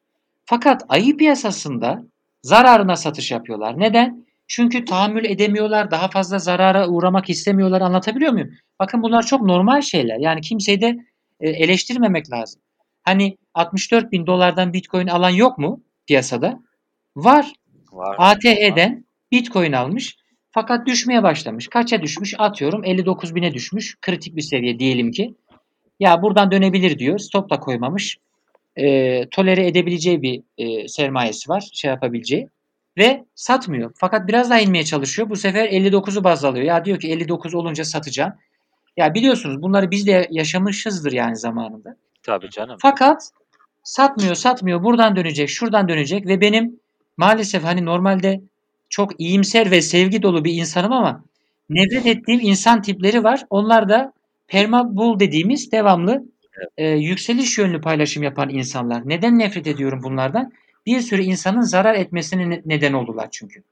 Fakat ayı piyasasında zararına satış yapıyorlar. Neden? Çünkü tahammül edemiyorlar, daha fazla zarara uğramak istemiyorlar. Anlatabiliyor muyum? Bakın bunlar çok normal şeyler. Yani kimseyi de e, eleştirmemek lazım. Hani 64 bin dolardan bitcoin alan yok mu piyasada? Var. Var. ATH'den bitcoin almış Fakat düşmeye başlamış. Kaça düşmüş? Atıyorum 59 bine düşmüş. Kritik bir seviye diyelim ki. Ya buradan dönebilir diyor. Stop da koymamış. E, tolere edebileceği bir e, sermayesi var. Şey yapabileceği. Ve satmıyor. Fakat biraz daha inmeye çalışıyor. Bu sefer 59'u baz alıyor. Ya diyor ki 59 olunca satacağım. Ya biliyorsunuz bunları biz de yaşamışızdır yani zamanında. Tabii canım. Fakat satmıyor satmıyor buradan dönecek şuradan dönecek ve benim maalesef hani normalde çok iyimser ve sevgi dolu bir insanım ama nefret ettiğim insan tipleri var. Onlar da permabul dediğimiz devamlı e, yükseliş yönlü paylaşım yapan insanlar. Neden nefret ediyorum bunlardan? Bir sürü insanın zarar etmesine neden oldular çünkü.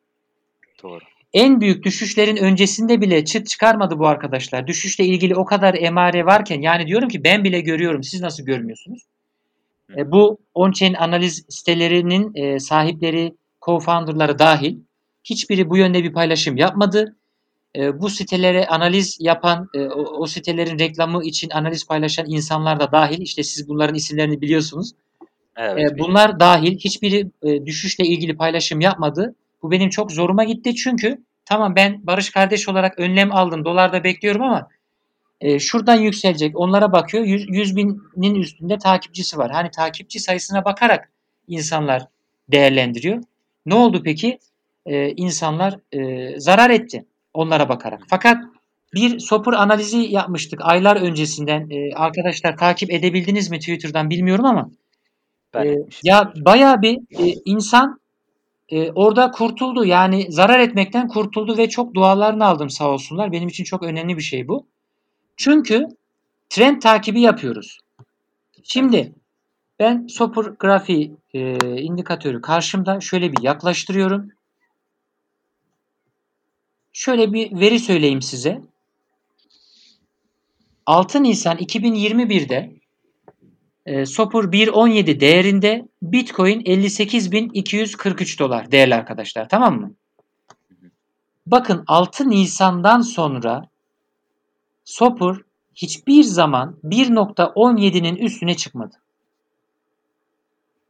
Doğru. En büyük düşüşlerin öncesinde bile çıt çıkarmadı bu arkadaşlar. Düşüşle ilgili o kadar emare varken yani diyorum ki ben bile görüyorum siz nasıl görmüyorsunuz? E, bu on-chain analiz sitelerinin e, sahipleri, co-founder'ları dahil hiçbiri bu yönde bir paylaşım yapmadı. E, bu sitelere analiz yapan, e, o, o sitelerin reklamı için analiz paylaşan insanlar da dahil. İşte siz bunların isimlerini biliyorsunuz. Evet, e, bunlar dahil hiçbiri e, düşüşle ilgili paylaşım yapmadı. Bu benim çok zoruma gitti çünkü tamam ben Barış kardeş olarak önlem aldım. Dolarda bekliyorum ama e, şuradan yükselecek. Onlara bakıyor. 100, 100 binin üstünde takipçisi var. Hani takipçi sayısına bakarak insanlar değerlendiriyor. Ne oldu peki? E, insanlar e, zarar etti onlara bakarak. Fakat bir sopur analizi yapmıştık aylar öncesinden. E, arkadaşlar takip edebildiniz mi Twitter'dan bilmiyorum ama e, ya bayağı bir e, insan e, orada kurtuldu. Yani zarar etmekten kurtuldu ve çok dualarını aldım sağ olsunlar. Benim için çok önemli bir şey bu. Çünkü trend takibi yapıyoruz. Şimdi ben Sopur grafiği e, indikatörü karşımda şöyle bir yaklaştırıyorum. Şöyle bir veri söyleyeyim size. 6 Nisan 2021'de e, Sopur 1.17 değerinde Bitcoin 58.243 dolar değerli arkadaşlar tamam mı? Bakın 6 Nisan'dan sonra Sopur hiçbir zaman 1.17'nin üstüne çıkmadı.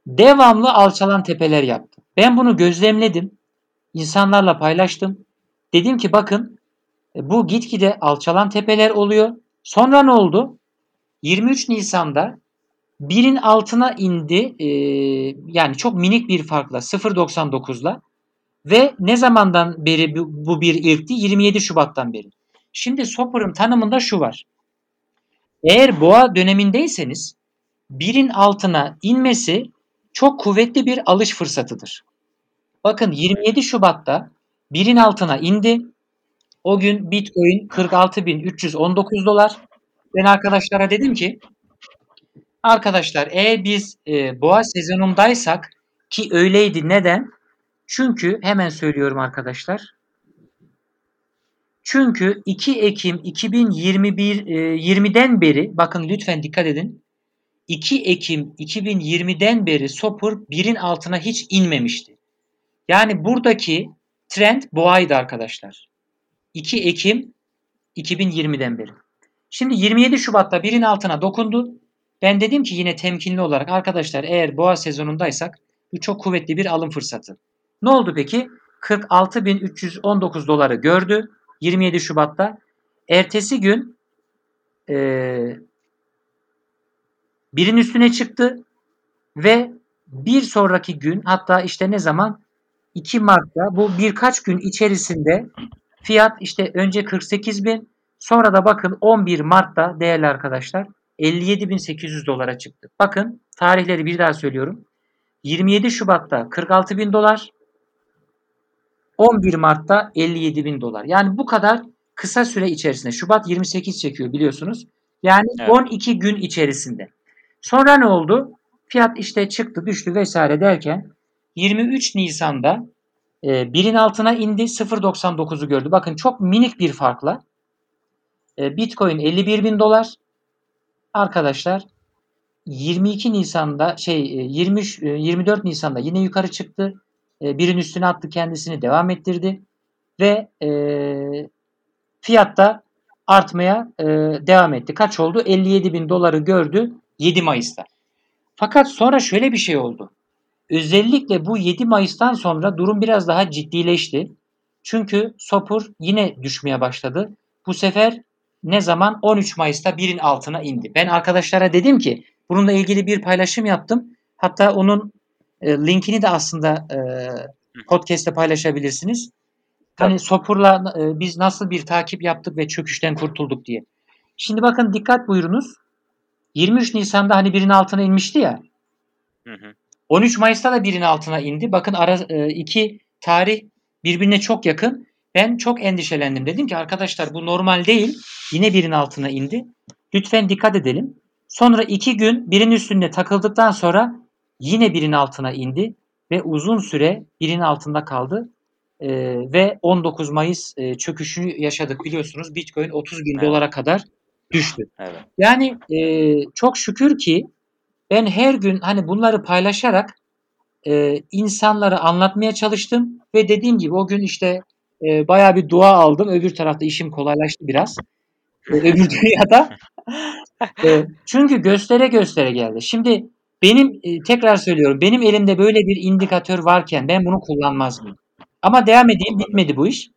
Devamlı alçalan tepeler yaptı. Ben bunu gözlemledim. İnsanlarla paylaştım. Dedim ki bakın e, bu gitgide alçalan tepeler oluyor. Sonra ne oldu? 23 Nisan'da birin altına indi. Ee, yani çok minik bir farkla 0.99'la ve ne zamandan beri bu, bu bir ilkti? 27 Şubat'tan beri. Şimdi Soper'ın tanımında şu var. Eğer boğa dönemindeyseniz birin altına inmesi çok kuvvetli bir alış fırsatıdır. Bakın 27 Şubat'ta birin altına indi. O gün Bitcoin 46.319 dolar. Ben arkadaşlara dedim ki arkadaşlar eğer biz e, boğa sezonundaysak ki öyleydi neden? Çünkü hemen söylüyorum arkadaşlar. Çünkü 2 Ekim 2021 e, 20'den beri bakın lütfen dikkat edin. 2 Ekim 2020'den beri Sopur birin altına hiç inmemişti. Yani buradaki trend boğaydı arkadaşlar. 2 Ekim 2020'den beri. Şimdi 27 Şubat'ta birin altına dokundu. Ben dedim ki yine temkinli olarak arkadaşlar eğer boğa sezonundaysak bu çok kuvvetli bir alım fırsatı. Ne oldu peki? 46.319 doları gördü. 27 Şubat'ta. Ertesi gün e, birin üstüne çıktı ve bir sonraki gün hatta işte ne zaman 2 Mart'ta bu birkaç gün içerisinde fiyat işte önce 48 bin sonra da bakın 11 Mart'ta değerli arkadaşlar 57.800 dolara çıktı. Bakın tarihleri bir daha söylüyorum. 27 Şubat'ta 46 bin dolar 11 Mart'ta 57 bin dolar. Yani bu kadar kısa süre içerisinde. Şubat 28 çekiyor biliyorsunuz. Yani evet. 12 gün içerisinde. Sonra ne oldu? Fiyat işte çıktı düştü vesaire derken 23 Nisan'da e, birin altına indi 0.99'u gördü. Bakın çok minik bir farkla e, Bitcoin 51 bin dolar arkadaşlar 22 Nisan'da şey 23 e, 24 e, Nisan'da yine yukarı çıktı. E, birin üstüne attı kendisini devam ettirdi ve e, fiyatta artmaya e, devam etti. Kaç oldu? 57 bin doları gördü 7 Mayıs'ta. Fakat sonra şöyle bir şey oldu. Özellikle bu 7 Mayıs'tan sonra durum biraz daha ciddileşti. Çünkü Sopur yine düşmeye başladı. Bu sefer ne zaman? 13 Mayıs'ta birin altına indi. Ben arkadaşlara dedim ki bununla ilgili bir paylaşım yaptım. Hatta onun e, linkini de aslında e, podcast'te paylaşabilirsiniz. Hani Sopur'la e, biz nasıl bir takip yaptık ve çöküşten kurtulduk diye. Şimdi bakın dikkat buyurunuz. 23 Nisan'da hani birin altına inmişti ya. Hı hı. 13 Mayıs'ta da birin altına indi. Bakın ara e, iki tarih birbirine çok yakın. Ben çok endişelendim. Dedim ki arkadaşlar bu normal değil. Yine birin altına indi. Lütfen dikkat edelim. Sonra iki gün birin üstünde takıldıktan sonra yine birin altına indi ve uzun süre birin altında kaldı. Ee, ve 19 Mayıs e, çöküşünü yaşadık biliyorsunuz. Bitcoin 30 bin evet. dolara kadar düştü. Evet. Yani e, çok şükür ki ben her gün hani bunları paylaşarak e, insanlara anlatmaya çalıştım ve dediğim gibi o gün işte e, bayağı bir dua aldım. Öbür tarafta işim kolaylaştı biraz. E, (laughs) öbür dünyada. e, çünkü göstere göstere geldi. Şimdi benim e, tekrar söylüyorum benim elimde böyle bir indikatör varken ben bunu kullanmaz mıyım? Ama devam edeyim bitmedi bu iş.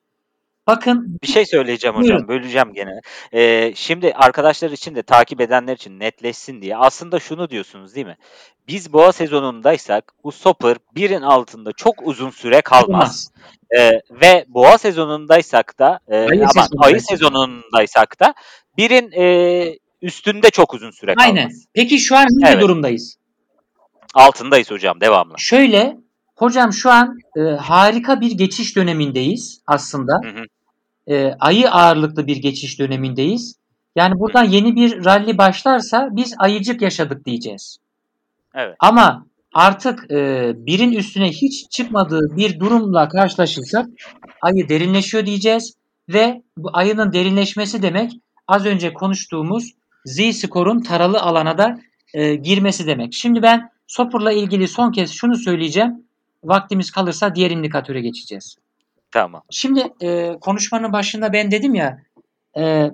Bakın bir şey söyleyeceğim hocam. Buyurun. Böleceğim gene. Ee, şimdi arkadaşlar için de takip edenler için netleşsin diye aslında şunu diyorsunuz değil mi? Biz boğa sezonundaysak bu stopper birin altında çok uzun süre kalmaz. Ee, ve boğa sezonundaysak da e, ayı, ama sezonundaysak. ayı sezonundaysak da birin e, üstünde çok uzun süre kalmaz. Aynen. Peki şu an hangi evet. durumdayız? Altındayız hocam devamlı. Şöyle hocam şu an e, harika bir geçiş dönemindeyiz aslında. Hı hı e, ayı ağırlıklı bir geçiş dönemindeyiz. Yani buradan yeni bir rally başlarsa biz ayıcık yaşadık diyeceğiz. Evet. Ama artık e, birin üstüne hiç çıkmadığı bir durumla karşılaşırsak ayı derinleşiyor diyeceğiz ve bu ayının derinleşmesi demek az önce konuştuğumuz z-skorun taralı alana da e, girmesi demek. Şimdi ben Sopur'la ilgili son kez şunu söyleyeceğim. Vaktimiz kalırsa diğer indikatöre geçeceğiz. Tamam. Şimdi e, konuşmanın başında ben dedim ya e,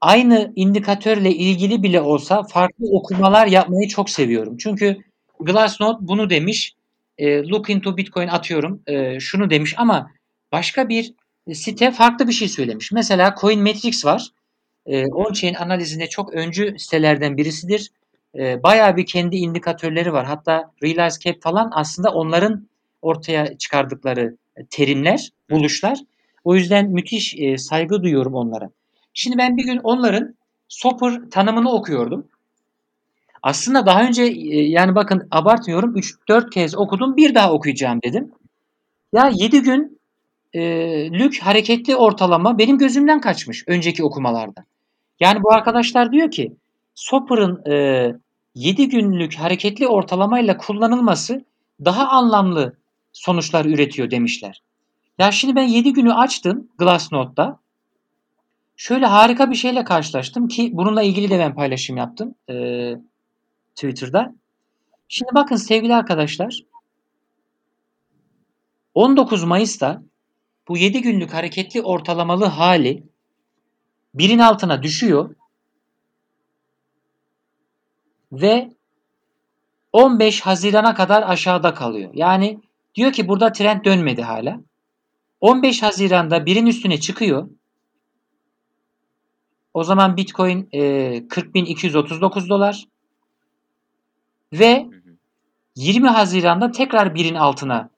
aynı indikatörle ilgili bile olsa farklı okumalar yapmayı çok seviyorum. Çünkü Glassnode bunu demiş. E, look into Bitcoin atıyorum. E, şunu demiş ama başka bir site farklı bir şey söylemiş. Mesela Coinmetrics var. E, on-chain analizinde çok öncü sitelerden birisidir. E, bayağı bir kendi indikatörleri var. Hatta Realize Cap falan aslında onların ortaya çıkardıkları terimler, buluşlar. O yüzden müthiş e, saygı duyuyorum onlara. Şimdi ben bir gün onların Soper tanımını okuyordum. Aslında daha önce e, yani bakın abartmıyorum 3-4 kez okudum bir daha okuyacağım dedim. Ya 7 gün e, lük hareketli ortalama benim gözümden kaçmış önceki okumalarda. Yani bu arkadaşlar diyor ki Soper'ın e, 7 günlük hareketli ortalamayla kullanılması daha anlamlı sonuçlar üretiyor demişler. Ya şimdi ben 7 günü açtım Glassnode'da. Şöyle harika bir şeyle karşılaştım ki bununla ilgili de ben paylaşım yaptım e, Twitter'da. Şimdi bakın sevgili arkadaşlar 19 Mayıs'ta bu 7 günlük hareketli ortalamalı hali birin altına düşüyor ve 15 Haziran'a kadar aşağıda kalıyor. Yani Diyor ki burada trend dönmedi hala. 15 Haziran'da birin üstüne çıkıyor. O zaman Bitcoin e, 40.239 dolar. Ve 20 Haziran'da tekrar birin altına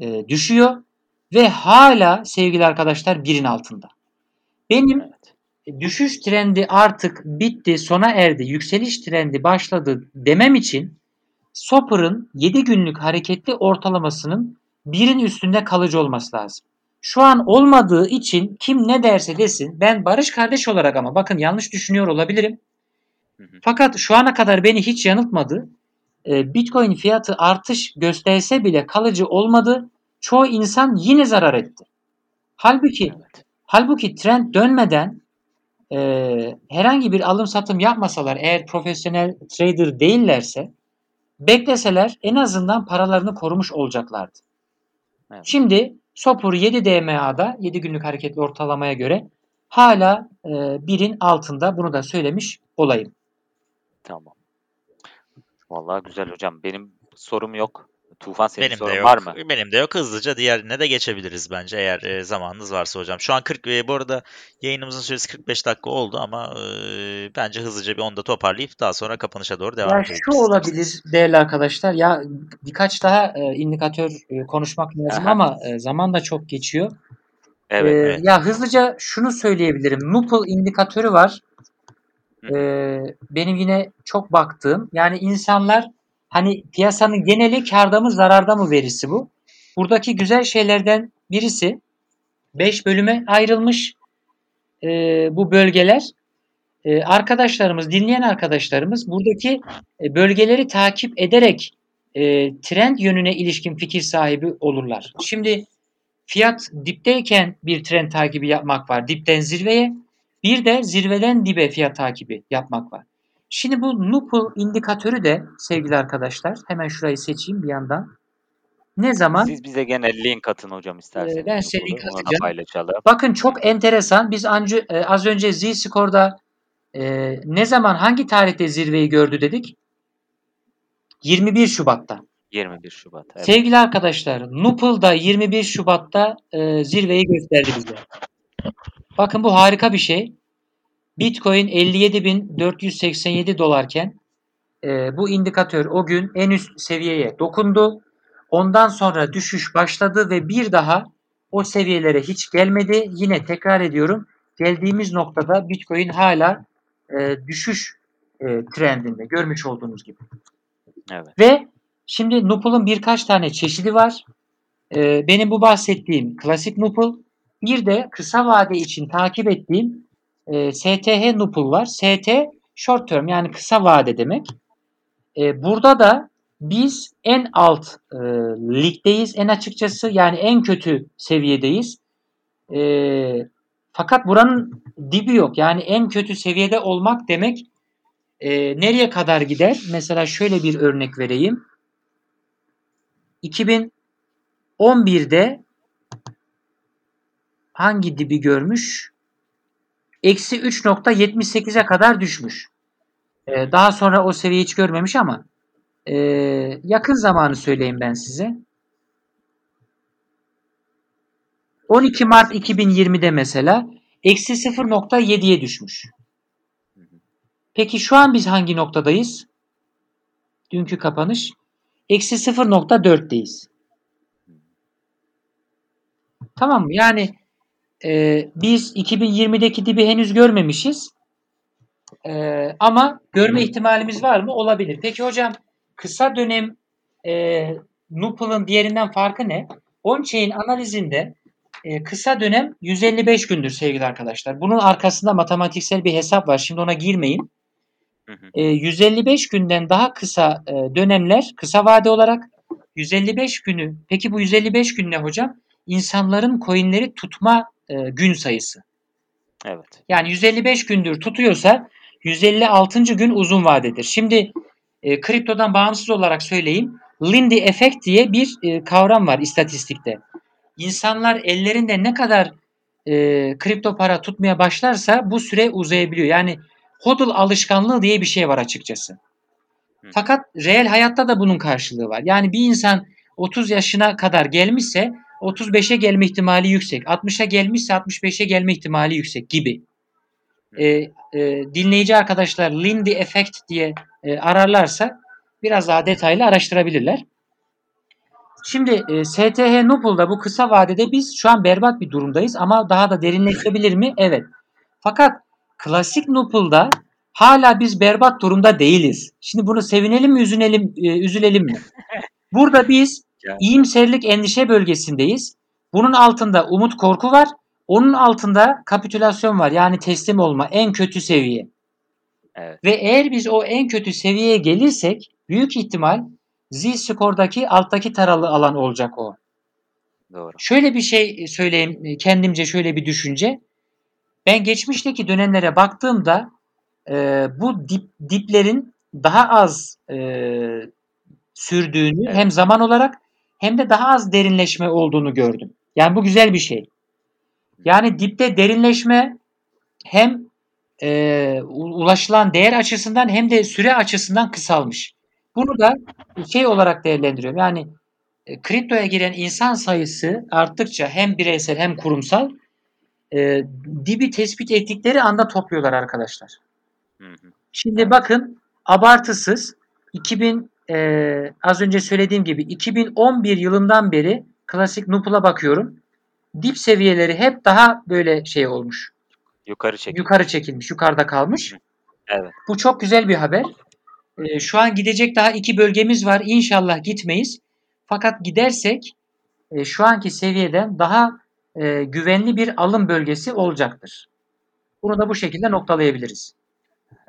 e, düşüyor. Ve hala sevgili arkadaşlar birin altında. Benim düşüş trendi artık bitti, sona erdi, yükseliş trendi başladı demem için Soper'ın 7 günlük hareketli ortalamasının birin üstünde kalıcı olması lazım. Şu an olmadığı için kim ne derse desin ben Barış kardeş olarak ama bakın yanlış düşünüyor olabilirim. Fakat şu ana kadar beni hiç yanıltmadı. Ee, Bitcoin fiyatı artış gösterse bile kalıcı olmadı. Çoğu insan yine zarar etti. Halbuki evet. halbuki trend dönmeden e, herhangi bir alım satım yapmasalar eğer profesyonel trader değillerse Bekleseler en azından paralarını korumuş olacaklardı. Evet. Şimdi Sopur 7 DMA'da 7 günlük hareketli ortalamaya göre hala e, birin altında bunu da söylemiş olayım. Tamam. Vallahi güzel hocam. Benim sorum yok. Tufan senin benim sorun de yok. var mı? Benim de yok. Hızlıca diğerine de geçebiliriz bence eğer e, zamanınız varsa hocam. Şu an 40 e, bu arada yayınımızın süresi 45 dakika oldu ama e, bence hızlıca bir onda toparlayıp daha sonra kapanışa doğru devam Ya edebiliriz. şu olabilir değerli arkadaşlar. Ya birkaç daha e, indikatör e, konuşmak lazım Aha. ama e, zaman da çok geçiyor. Evet. Ee, evet. Ya hızlıca şunu söyleyebilirim. Nupl indikatörü var. Ee, benim yine çok baktığım. Yani insanlar hani piyasanın geneli karda mı zararda mı verisi bu. Buradaki güzel şeylerden birisi 5 bölüme ayrılmış e, bu bölgeler. E, arkadaşlarımız, dinleyen arkadaşlarımız buradaki e, bölgeleri takip ederek e, trend yönüne ilişkin fikir sahibi olurlar. Şimdi fiyat dipteyken bir trend takibi yapmak var. Dipten zirveye. Bir de zirveden dibe fiyat takibi yapmak var. Şimdi bu Nupl indikatörü de sevgili arkadaşlar hemen şurayı seçeyim bir yandan. Ne zaman? Siz bize gene link atın hocam isterseniz. Ee, ben size link atacağım. paylaşalım. Bakın çok enteresan. Biz anca, e, az önce Z-Score'da e, ne zaman hangi tarihte zirveyi gördü dedik? 21 Şubat'ta. 21 Şubat. Evet. Sevgili arkadaşlar, Nupl da 21 Şubat'ta e, zirveyi gösterdi bize. Bakın bu harika bir şey. Bitcoin 57.487 dolarken e, bu indikatör o gün en üst seviyeye dokundu. Ondan sonra düşüş başladı ve bir daha o seviyelere hiç gelmedi. Yine tekrar ediyorum. Geldiğimiz noktada Bitcoin hala e, düşüş e, trendinde görmüş olduğunuz gibi. Evet. Ve şimdi Nupul'un birkaç tane çeşidi var. Ee, benim bu bahsettiğim klasik Nupul. Bir de kısa vade için takip ettiğim e, STH Nupul var. ST short term yani kısa vade demek. E, burada da biz en alt e, ligdeyiz en açıkçası yani en kötü seviyedeyiz. E, fakat buranın dibi yok. Yani en kötü seviyede olmak demek e, nereye kadar gider? Mesela şöyle bir örnek vereyim. 2011'de hangi dibi görmüş? Eksi 3.78'e kadar düşmüş. E, daha sonra o seviyeyi hiç görmemiş ama e, yakın zamanı söyleyeyim ben size. 12 Mart 2020'de mesela eksi 0.7'ye düşmüş. Peki şu an biz hangi noktadayız? Dünkü kapanış. Eksi 0.4'teyiz. Tamam mı? Yani e, biz 2020'deki dibi henüz görmemişiz. E, ama görme ihtimalimiz var mı? Olabilir. Peki hocam kısa dönem e, Nupul'un diğerinden farkı ne? On-chain analizinde e, kısa dönem 155 gündür sevgili arkadaşlar. Bunun arkasında matematiksel bir hesap var. Şimdi ona girmeyin. E, 155 günden daha kısa e, dönemler kısa vade olarak 155 günü peki bu 155 gün ne hocam? İnsanların coinleri tutma e, gün sayısı. Evet. Yani 155 gündür tutuyorsa 156. gün uzun vadedir. Şimdi e, kriptodan bağımsız olarak söyleyeyim. Lindy efekt diye bir e, kavram var istatistikte. İnsanlar ellerinde ne kadar e, kripto para tutmaya başlarsa bu süre uzayabiliyor. Yani hodl alışkanlığı diye bir şey var açıkçası. Hı. Fakat reel hayatta da bunun karşılığı var. Yani bir insan 30 yaşına kadar gelmişse 35'e gelme ihtimali yüksek. 60'a gelmişse 65'e gelme ihtimali yüksek gibi. E, e, dinleyici arkadaşlar Lindy Effect diye e, ararlarsa biraz daha detaylı araştırabilirler. Şimdi e, STH Nupul'da bu kısa vadede biz şu an berbat bir durumdayız ama daha da derinleşebilir mi? Evet. Fakat klasik Nupul'da hala biz berbat durumda değiliz. Şimdi bunu sevinelim mi, üzülelim, e, üzülelim mi? Burada biz Yani. iyimserlik endişe bölgesindeyiz. Bunun altında umut korku var. Onun altında kapitülasyon var. Yani teslim olma en kötü seviye. Evet. Ve eğer biz o en kötü seviyeye gelirsek büyük ihtimal Z-Score'daki alttaki taralı alan olacak o. Doğru. Şöyle bir şey söyleyeyim kendimce şöyle bir düşünce. Ben geçmişteki dönemlere baktığımda e, bu dip, diplerin daha az e, sürdüğünü Evet. hem zaman olarak hem de daha az derinleşme olduğunu gördüm. Yani bu güzel bir şey. Yani dipte derinleşme hem e, ulaşılan değer açısından hem de süre açısından kısalmış. Bunu da şey olarak değerlendiriyorum. Yani e, kriptoya giren insan sayısı arttıkça hem bireysel hem kurumsal e, dibi tespit ettikleri anda topluyorlar arkadaşlar. Hı hı. Şimdi bakın abartısız 2000 e, az önce söylediğim gibi 2011 yılından beri klasik Nupul'a bakıyorum. Dip seviyeleri hep daha böyle şey olmuş. Yukarı çekilmiş. Yukarı çekilmiş, yukarıda kalmış. Evet. Bu çok güzel bir haber. E, şu an gidecek daha iki bölgemiz var. İnşallah gitmeyiz. Fakat gidersek e, şu anki seviyeden daha e, güvenli bir alım bölgesi olacaktır. Bunu da bu şekilde noktalayabiliriz.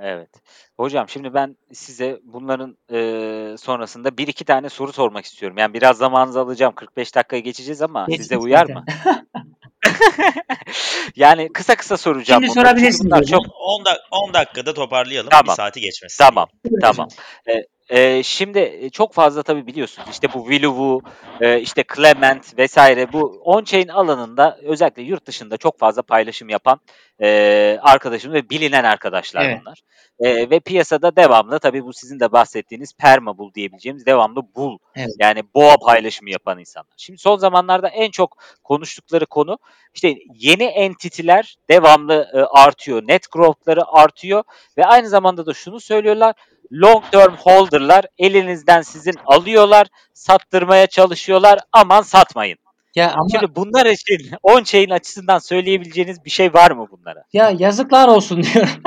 Evet. Hocam şimdi ben size bunların e, sonrasında bir iki tane soru sormak istiyorum. Yani biraz zamanınızı alacağım. 45 dakikaya geçeceğiz ama Geçmiş size uyar mı? (laughs) (laughs) yani kısa kısa soracağım. Şimdi sorabilirsiniz. Çok 10 dak 10 dakikada toparlayalım. Tamam. Bir saati geçmesin. Tamam. Tamam. Ee, e, şimdi çok fazla tabii biliyorsunuz işte bu Willow, e, işte Clement vesaire bu on-chain alanında özellikle yurt dışında çok fazla paylaşım yapan e, arkadaşım ve bilinen arkadaşlar evet. bunlar. E, ve piyasada devamlı tabii bu sizin de bahsettiğiniz permabull diyebileceğimiz devamlı bull evet. yani boğa paylaşımı yapan insanlar. Şimdi son zamanlarda en çok konuştukları konu işte yeni entitiler devamlı e, artıyor. Net growth'ları artıyor ve aynı zamanda da şunu söylüyorlar. Long term holder'lar elinizden sizin alıyorlar, sattırmaya çalışıyorlar. Aman satmayın. Ya ama Şimdi bunlar için (laughs) on chain açısından söyleyebileceğiniz bir şey var mı bunlara? Ya yazıklar olsun (laughs) diyor.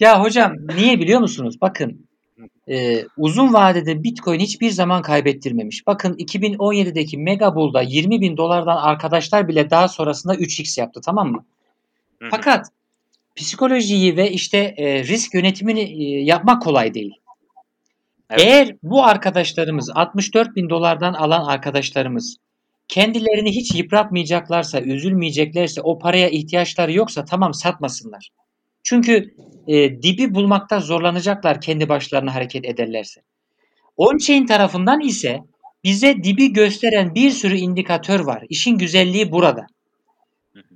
ya hocam niye biliyor musunuz? Bakın e, uzun vadede Bitcoin hiçbir zaman kaybettirmemiş. Bakın 2017'deki Mega Bull'da 20 bin dolardan arkadaşlar bile daha sonrasında 3x yaptı tamam mı? Fakat psikolojiyi ve işte e, risk yönetimini e, yapmak kolay değil. Evet. Eğer bu arkadaşlarımız 64 bin dolardan alan arkadaşlarımız kendilerini hiç yıpratmayacaklarsa, üzülmeyeceklerse, o paraya ihtiyaçları yoksa tamam satmasınlar. Çünkü e, dibi bulmakta zorlanacaklar kendi başlarına hareket ederlerse. On-chain tarafından ise bize dibi gösteren bir sürü indikatör var. İşin güzelliği burada.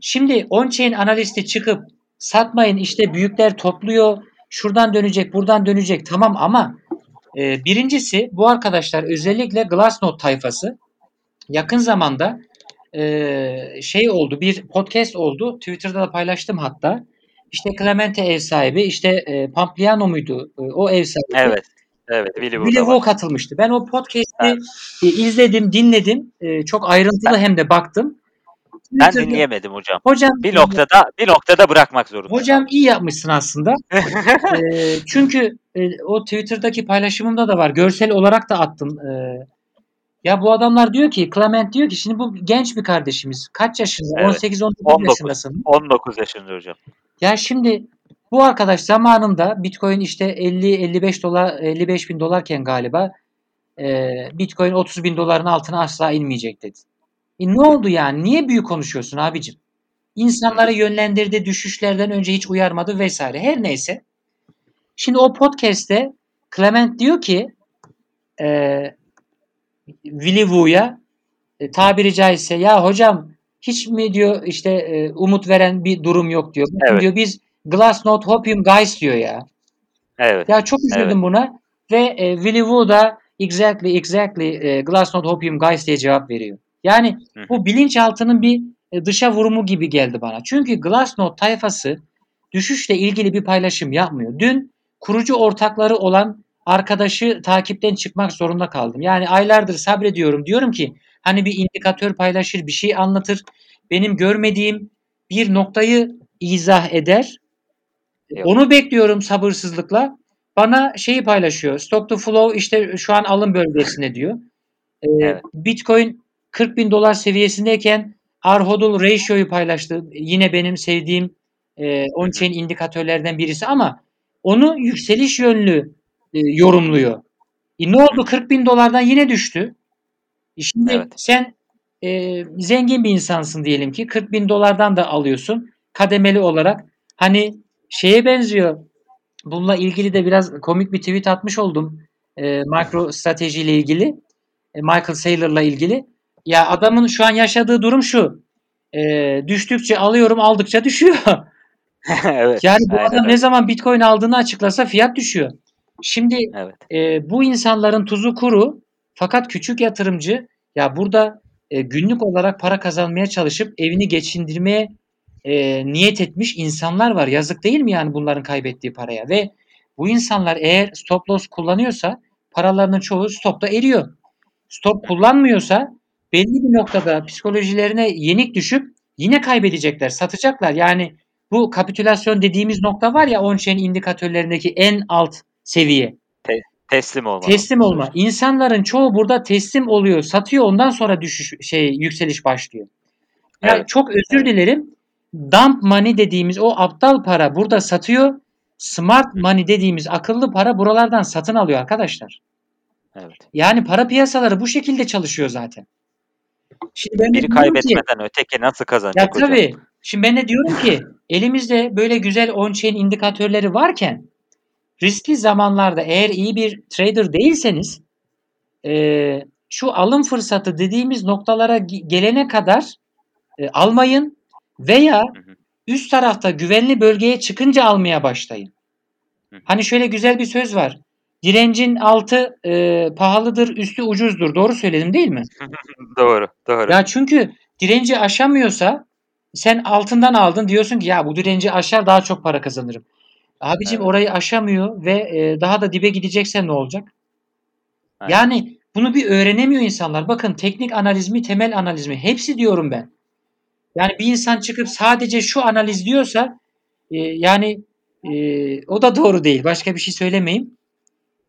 Şimdi on-chain analisti çıkıp satmayın işte büyükler topluyor, şuradan dönecek, buradan dönecek tamam ama e, birincisi bu arkadaşlar özellikle Glassnode tayfası yakın zamanda e, şey oldu bir podcast oldu Twitter'da da paylaştım hatta işte Clemente ev sahibi işte e, Pampliano muydu e, o ev sahibi. Evet. Evet, Willy Wu katılmıştı. Ben o podcast'i evet. izledim, dinledim. E, çok ayrıntılı ben, hem de baktım. Ben dinleyemedim hocam. Hocam bir noktada bir noktada bırakmak zorunda. Hocam iyi yapmışsın aslında. (laughs) e, çünkü e, o Twitter'daki paylaşımımda da var. Görsel olarak da attım. E, ya bu adamlar diyor ki Clement diyor ki şimdi bu genç bir kardeşimiz. Kaç yaşında? Evet. 18 19, 19 yaşındasın. 19 yaşında hocam. Ya şimdi bu arkadaş zamanında Bitcoin işte 50 55 dolar 55 bin dolarken galiba e, Bitcoin 30 bin doların altına asla inmeyecek dedi. E ne oldu yani? Niye büyük konuşuyorsun abicim? İnsanları yönlendirdi, düşüşlerden önce hiç uyarmadı vesaire. Her neyse. Şimdi o podcast'te Clement diyor ki e, Willy Wu'ya e, tabiri caizse ya hocam hiç mi diyor işte e, umut veren bir durum yok diyor. Evet. diyor biz Glassnode Hopium Guys diyor ya. Evet. Ya çok üzüldüm evet. buna ve e, Willy Wu da exactly exactly e, Glassnode Hopium Guys diye cevap veriyor. Yani bu bilinçaltının bir e, dışa vurumu gibi geldi bana. Çünkü Glassnode tayfası düşüşle ilgili bir paylaşım yapmıyor. Dün kurucu ortakları olan arkadaşı takipten çıkmak zorunda kaldım. Yani aylardır sabrediyorum. Diyorum ki hani bir indikatör paylaşır, bir şey anlatır. Benim görmediğim bir noktayı izah eder. Yok. Onu bekliyorum sabırsızlıkla. Bana şeyi paylaşıyor. Stock to flow işte şu an alım bölgesinde diyor. Ee, evet. Bitcoin 40 bin dolar seviyesindeyken Arhodl ratio'yu paylaştı. Yine benim sevdiğim e, on-chain indikatörlerden birisi ama onu yükseliş yönlü e, yorumluyor. E, ne oldu? 40 bin dolardan yine düştü. E şimdi evet. sen e, zengin bir insansın diyelim ki 40 bin dolardan da alıyorsun kademeli olarak. Hani şeye benziyor. Bununla ilgili de biraz komik bir tweet atmış oldum. E, makro stratejiyle ilgili. E, Michael Saylor'la ilgili. Ya adamın şu an yaşadığı durum şu. E, düştükçe alıyorum aldıkça düşüyor. (laughs) evet, yani bu adam evet. ne zaman Bitcoin aldığını açıklasa fiyat düşüyor. Şimdi evet. e, bu insanların tuzu kuru Fakat küçük yatırımcı ya burada e, günlük olarak para kazanmaya çalışıp evini geçindirmeye e, niyet etmiş insanlar var. Yazık değil mi yani bunların kaybettiği paraya? Ve bu insanlar eğer stop loss kullanıyorsa paralarının çoğu stopta eriyor. Stop kullanmıyorsa belli bir noktada psikolojilerine yenik düşüp yine kaybedecekler, satacaklar. Yani bu kapitülasyon dediğimiz nokta var ya on-chain indikatörlerindeki en alt seviye. Te- teslim olma. Teslim olma. İnsanların çoğu burada teslim oluyor, satıyor. Ondan sonra düşüş şey yükseliş başlıyor. Yani evet. çok özür dilerim. Dump money dediğimiz o aptal para burada satıyor. Smart money dediğimiz akıllı para buralardan satın alıyor arkadaşlar. Evet. Yani para piyasaları bu şekilde çalışıyor zaten. Şimdi ben Biri kaybetmeden ki, öteki nasıl kazanacak ya tabii, Şimdi ben de diyorum ki elimizde böyle güzel on-chain indikatörleri varken riskli zamanlarda eğer iyi bir trader değilseniz e, şu alım fırsatı dediğimiz noktalara gelene kadar e, almayın veya üst tarafta güvenli bölgeye çıkınca almaya başlayın. Hani şöyle güzel bir söz var. Direncin altı e, pahalıdır, üstü ucuzdur. Doğru söyledim değil mi? (laughs) doğru, doğru. Ya çünkü direnci aşamıyorsa sen altından aldın diyorsun ki ya bu direnci aşar daha çok para kazanırım. Abicim evet. orayı aşamıyor ve e, daha da dibe gideceksen ne olacak? Evet. Yani bunu bir öğrenemiyor insanlar. Bakın teknik analiz mi, temel analiz mi? Hepsi diyorum ben. Yani bir insan çıkıp sadece şu analiz diyorsa e, yani e, o da doğru değil. Başka bir şey söylemeyeyim.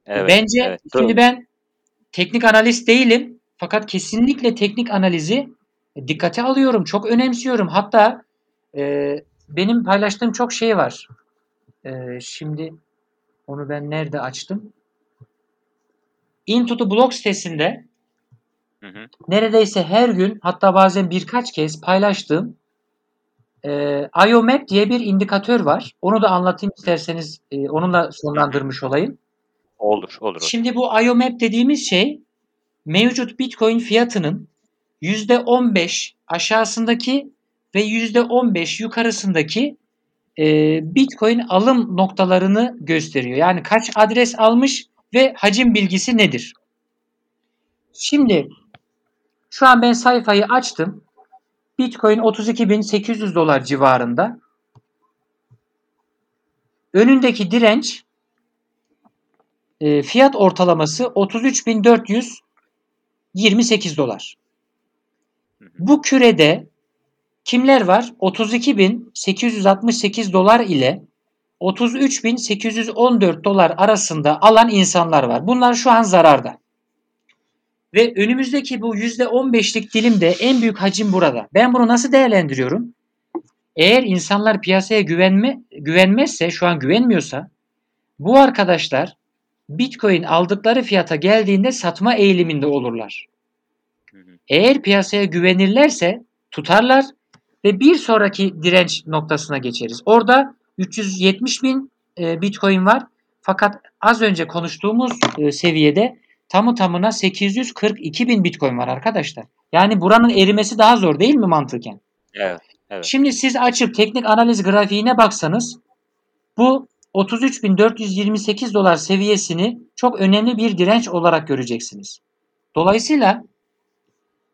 Evet, Bence evet, şimdi ben teknik analist değilim. Fakat kesinlikle teknik analizi dikkate alıyorum. Çok önemsiyorum. Hatta e, benim paylaştığım çok şey var. E, şimdi onu ben nerede açtım? Into the Blog sitesinde hı hı. neredeyse her gün hatta bazen birkaç kez paylaştığım e, IOMAP diye bir indikatör var. Onu da anlatayım isterseniz e, onunla sonlandırmış olayım. Olur, olur. Şimdi bu IOMAP dediğimiz şey mevcut Bitcoin fiyatının %15 aşağısındaki ve %15 yukarısındaki e, Bitcoin alım noktalarını gösteriyor. Yani kaç adres almış ve hacim bilgisi nedir? Şimdi şu an ben sayfayı açtım. Bitcoin 32.800 dolar civarında. Önündeki direnç e, fiyat ortalaması 33.428 dolar. Bu kürede kimler var? 32.868 dolar ile 33.814 dolar arasında alan insanlar var. Bunlar şu an zararda. Ve önümüzdeki bu %15'lik dilimde en büyük hacim burada. Ben bunu nasıl değerlendiriyorum? Eğer insanlar piyasaya güvenme, güvenmezse, şu an güvenmiyorsa bu arkadaşlar Bitcoin aldıkları fiyata geldiğinde satma eğiliminde olurlar. Eğer piyasaya güvenirlerse tutarlar ve bir sonraki direnç noktasına geçeriz. Orada 370 bin e, Bitcoin var. Fakat az önce konuştuğumuz e, seviyede tamı tamına 842 bin Bitcoin var arkadaşlar. Yani buranın erimesi daha zor değil mi mantıken? Evet. evet. Şimdi siz açıp teknik analiz grafiğine baksanız bu 33.428 dolar seviyesini çok önemli bir direnç olarak göreceksiniz. Dolayısıyla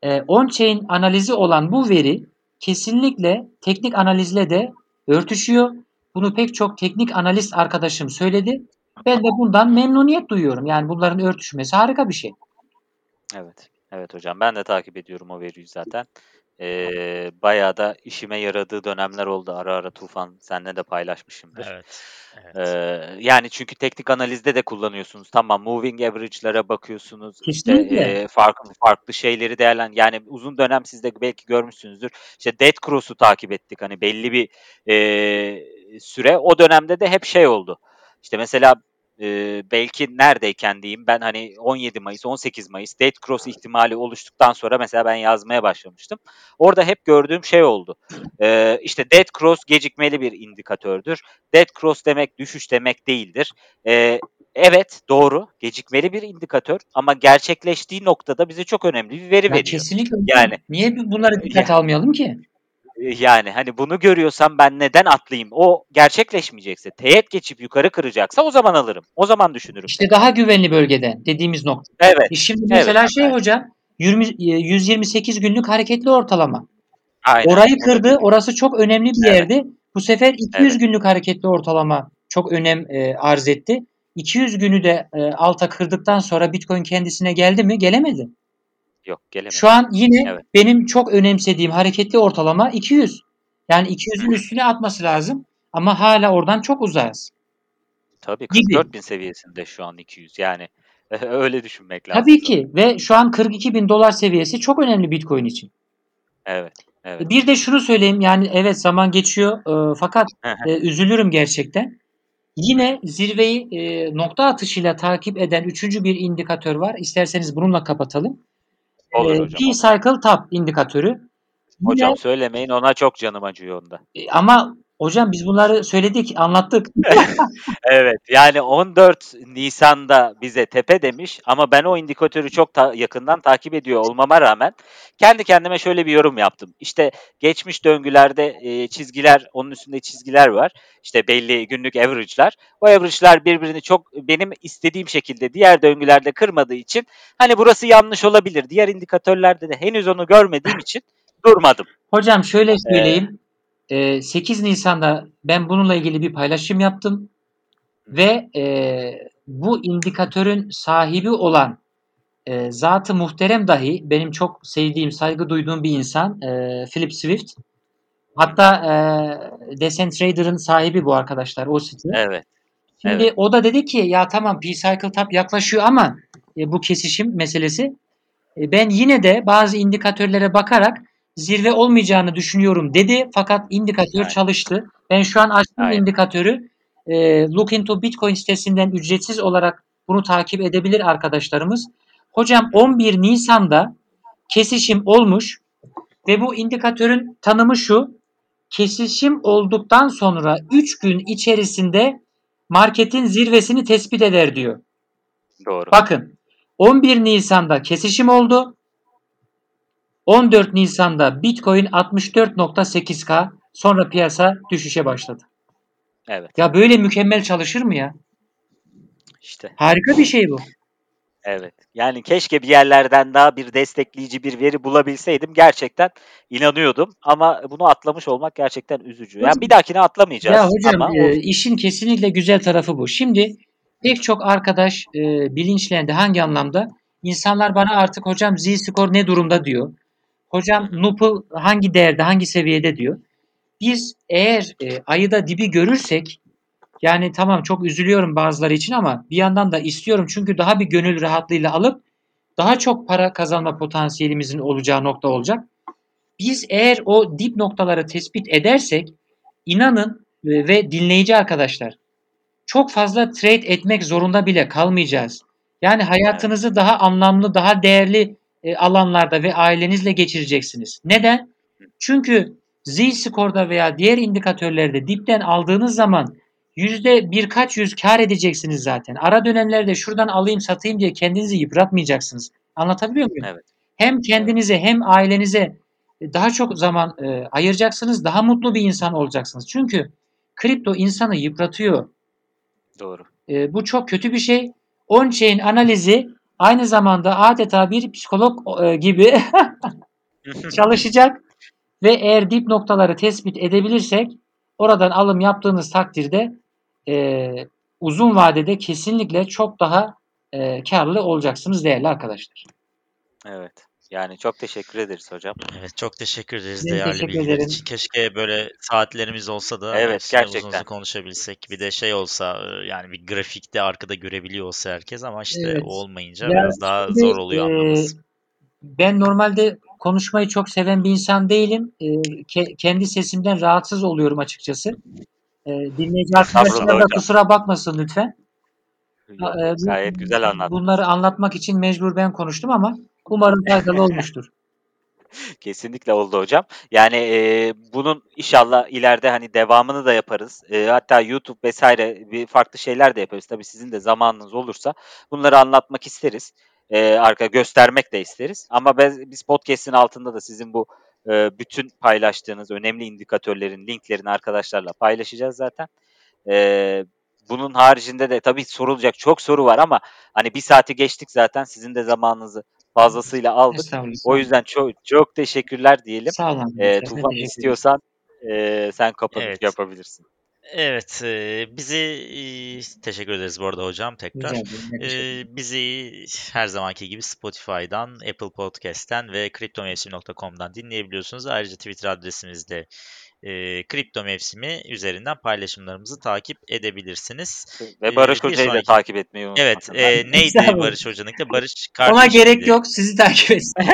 e, on-chain analizi olan bu veri kesinlikle teknik analizle de örtüşüyor. Bunu pek çok teknik analist arkadaşım söyledi. Ben de bundan memnuniyet duyuyorum. Yani bunların örtüşmesi harika bir şey. Evet. Evet hocam ben de takip ediyorum o veriyi zaten. Ee, bayağı da işime yaradığı dönemler oldu. Ara ara Tufan senle de paylaşmışımdır. Evet. evet. Ee, yani çünkü teknik analizde de kullanıyorsunuz. Tamam moving average'lara bakıyorsunuz. Kesinlikle. İşte, e, farklı farklı şeyleri değerlen. Yani uzun dönem siz de belki görmüşsünüzdür. İşte Dead Cross'u takip ettik. Hani belli bir e, süre. O dönemde de hep şey oldu. İşte mesela e, belki neredeyken diyeyim ben hani 17 Mayıs 18 Mayıs Dead Cross ihtimali oluştuktan sonra mesela ben yazmaya başlamıştım. Orada hep gördüğüm şey oldu. E, işte Dead Cross gecikmeli bir indikatördür. Dead Cross demek düşüş demek değildir. E, evet doğru gecikmeli bir indikatör ama gerçekleştiği noktada bize çok önemli bir veri ya veriyor. Kesinlikle. Yani niye bunları dikkate almayalım ki? Yani hani bunu görüyorsam ben neden atlayayım? O gerçekleşmeyecekse, teğet geçip yukarı kıracaksa o zaman alırım. O zaman düşünürüm. İşte daha güvenli bölgeden dediğimiz nokta. Evet. E şimdi mesela evet, şey evet. hocam 20, 128 günlük hareketli ortalama. Aynen. Orayı kırdı. Orası çok önemli bir Evet. yerdi. Bu sefer 200 Evet. günlük hareketli ortalama çok önem e, arz etti. 200 günü de e, alta kırdıktan sonra Bitcoin kendisine geldi mi? Gelemedi. Yok gelemem. Şu an yine Evet. benim çok önemsediğim hareketli ortalama 200. Yani 200'ün üstüne atması lazım ama hala oradan çok uzağız. Tabii Gibi. 44 bin seviyesinde şu an 200 yani. (laughs) Öyle düşünmek lazım. Tabii ki ve şu an 42 bin dolar seviyesi çok önemli Bitcoin için. Evet. Evet. Bir de şunu söyleyeyim yani evet zaman geçiyor e, fakat e, üzülürüm gerçekten. Yine zirveyi e, nokta atışıyla takip eden üçüncü bir indikatör var. İsterseniz bununla kapatalım. Olur E, hocam. P-Cycle Top indikatörü. Yine- Hocam söylemeyin ona çok canım acıyor onda. e, ama hocam biz bunları söyledik, anlattık. (laughs) Evet yani 14 Nisan'da bize tepe demiş ama ben o indikatörü çok ta- yakından takip ediyor olmama rağmen kendi kendime şöyle bir yorum yaptım. İşte geçmiş döngülerde e, çizgiler onun üstünde çizgiler var. İşte belli günlük average'lar. O average'lar birbirini çok benim istediğim şekilde diğer döngülerde kırmadığı için hani burası yanlış olabilir. Diğer indikatörlerde de henüz onu görmediğim için durmadım. Hocam şöyle söyleyeyim. E, 8 Nisan'da ben bununla ilgili bir paylaşım yaptım ve e, bu indikatörün sahibi olan e, zatı muhterem dahi benim çok sevdiğim, saygı duyduğum bir insan e, Philip Swift. Hatta e, Decentrader'ın sahibi bu arkadaşlar o site. Evet. Şimdi evet. o da dedi ki ya tamam P-Cycle Tap yaklaşıyor ama e, bu kesişim meselesi e, ben yine de bazı indikatörlere bakarak zirve olmayacağını düşünüyorum dedi. Fakat indikatör Aynen. çalıştı. Ben şu an açtım Aynen. indikatörü. E, Look into Bitcoin sitesinden ücretsiz olarak bunu takip edebilir arkadaşlarımız. Hocam 11 Nisan'da kesişim olmuş ve bu indikatörün tanımı şu. Kesişim olduktan sonra 3 gün içerisinde marketin zirvesini tespit eder diyor. Doğru. Bakın 11 Nisan'da kesişim oldu. 14 Nisan'da Bitcoin 64.8K sonra piyasa düşüşe başladı. Evet. Ya böyle mükemmel çalışır mı ya? İşte. Harika bir şey bu. Evet. Yani keşke bir yerlerden daha bir destekleyici bir veri bulabilseydim. Gerçekten inanıyordum. Ama bunu atlamış olmak gerçekten üzücü. Yani bir dahakine atlamayacağız. Ya hocam ama e, işin kesinlikle güzel tarafı bu. Şimdi pek çok arkadaş e, bilinçlendi. Hangi anlamda? İnsanlar bana artık hocam Z-score ne durumda diyor. Hocam Nupl hangi değerde, hangi seviyede diyor. Biz eğer e, ayıda dibi görürsek yani tamam çok üzülüyorum bazıları için ama bir yandan da istiyorum çünkü daha bir gönül rahatlığıyla alıp daha çok para kazanma potansiyelimizin olacağı nokta olacak. Biz eğer o dip noktaları tespit edersek inanın e, ve dinleyici arkadaşlar çok fazla trade etmek zorunda bile kalmayacağız. Yani hayatınızı daha anlamlı, daha değerli e, alanlarda ve ailenizle geçireceksiniz. Neden? Çünkü Z-Score'da veya diğer indikatörlerde dipten aldığınız zaman yüzde birkaç yüz kar edeceksiniz zaten. Ara dönemlerde şuradan alayım satayım diye kendinizi yıpratmayacaksınız. Anlatabiliyor muyum? Evet. Hem kendinize hem ailenize daha çok zaman e, ayıracaksınız. Daha mutlu bir insan olacaksınız. Çünkü kripto insanı yıpratıyor. Doğru. E, bu çok kötü bir şey. On-chain analizi aynı zamanda adeta bir psikolog e, gibi (laughs) çalışacak ve eğer dip noktaları tespit edebilirsek oradan alım yaptığınız takdirde e, uzun vadede kesinlikle çok daha e, karlı olacaksınız değerli arkadaşlar. Evet. Yani çok teşekkür ederiz hocam. Evet çok teşekkür ederiz Ben değerli teşekkür bilgiler ederim. için. Keşke böyle saatlerimiz olsa da Evet, uzun gerçekten. uzun konuşabilsek. Bir de şey olsa e, yani bir grafikte arkada görebiliyor olsa herkes ama işte Evet. olmayınca Ya biraz daha şimdi, zor oluyor e, anlaması. Ben normalde konuşmayı çok seven bir insan değilim. E, ke- kendi sesimden rahatsız oluyorum açıkçası. E, dinleyici arkadaşlar da hocam. kusura bakmasın lütfen. Yok, E, Gayet güzel anlattın. Bunları anlatmak için mecbur ben konuştum ama umarım faydalı olmuştur. (laughs) Kesinlikle oldu hocam. Yani e, bunun inşallah ileride hani devamını da yaparız. E, hatta YouTube vesaire bir farklı şeyler de yaparız. Tabii sizin de zamanınız olursa bunları anlatmak isteriz. E, arka göstermek de isteriz. Ama ben, biz podcast'in altında da sizin bu e, bütün paylaştığınız önemli indikatörlerin linklerini arkadaşlarla paylaşacağız zaten. E, bunun haricinde de tabii sorulacak çok soru var ama hani bir saati geçtik zaten sizin de zamanınızı fazlasıyla aldık. O yüzden çok çok teşekkürler diyelim. Sağ olun. E, Tufan istiyorsan e, sen kapanış evet. yapabilirsin. Evet, e, bizi e, teşekkür ederiz bu arada hocam tekrar. E, bizi her zamanki gibi Spotify'dan, Apple Podcast'ten ve kriptomevsim.com'dan dinleyebiliyorsunuz. Ayrıca Twitter adresimizde e, kripto mevsimi üzerinden paylaşımlarımızı takip edebilirsiniz. Ve Barış ee, Hoca'yı da takip etmeyi unutmayın. Evet. E, neydi Barış Hoca'nın? Barış Ona gerek yok. Sizi takip etsin. (laughs)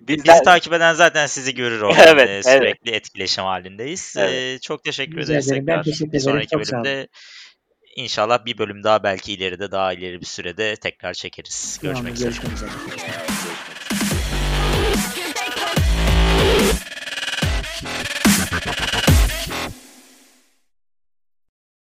Bizi Bizden... takip eden zaten sizi görür orada. Evet, e, sürekli evet. etkileşim halindeyiz. Evet. E, çok teşekkür Rica ederiz ederim. tekrar. Teşekkür bir sonraki çok bölümde İnşallah bir bölüm daha belki ileride daha ileri bir sürede tekrar çekeriz. Görüşmek üzere. Görüşmek üzere.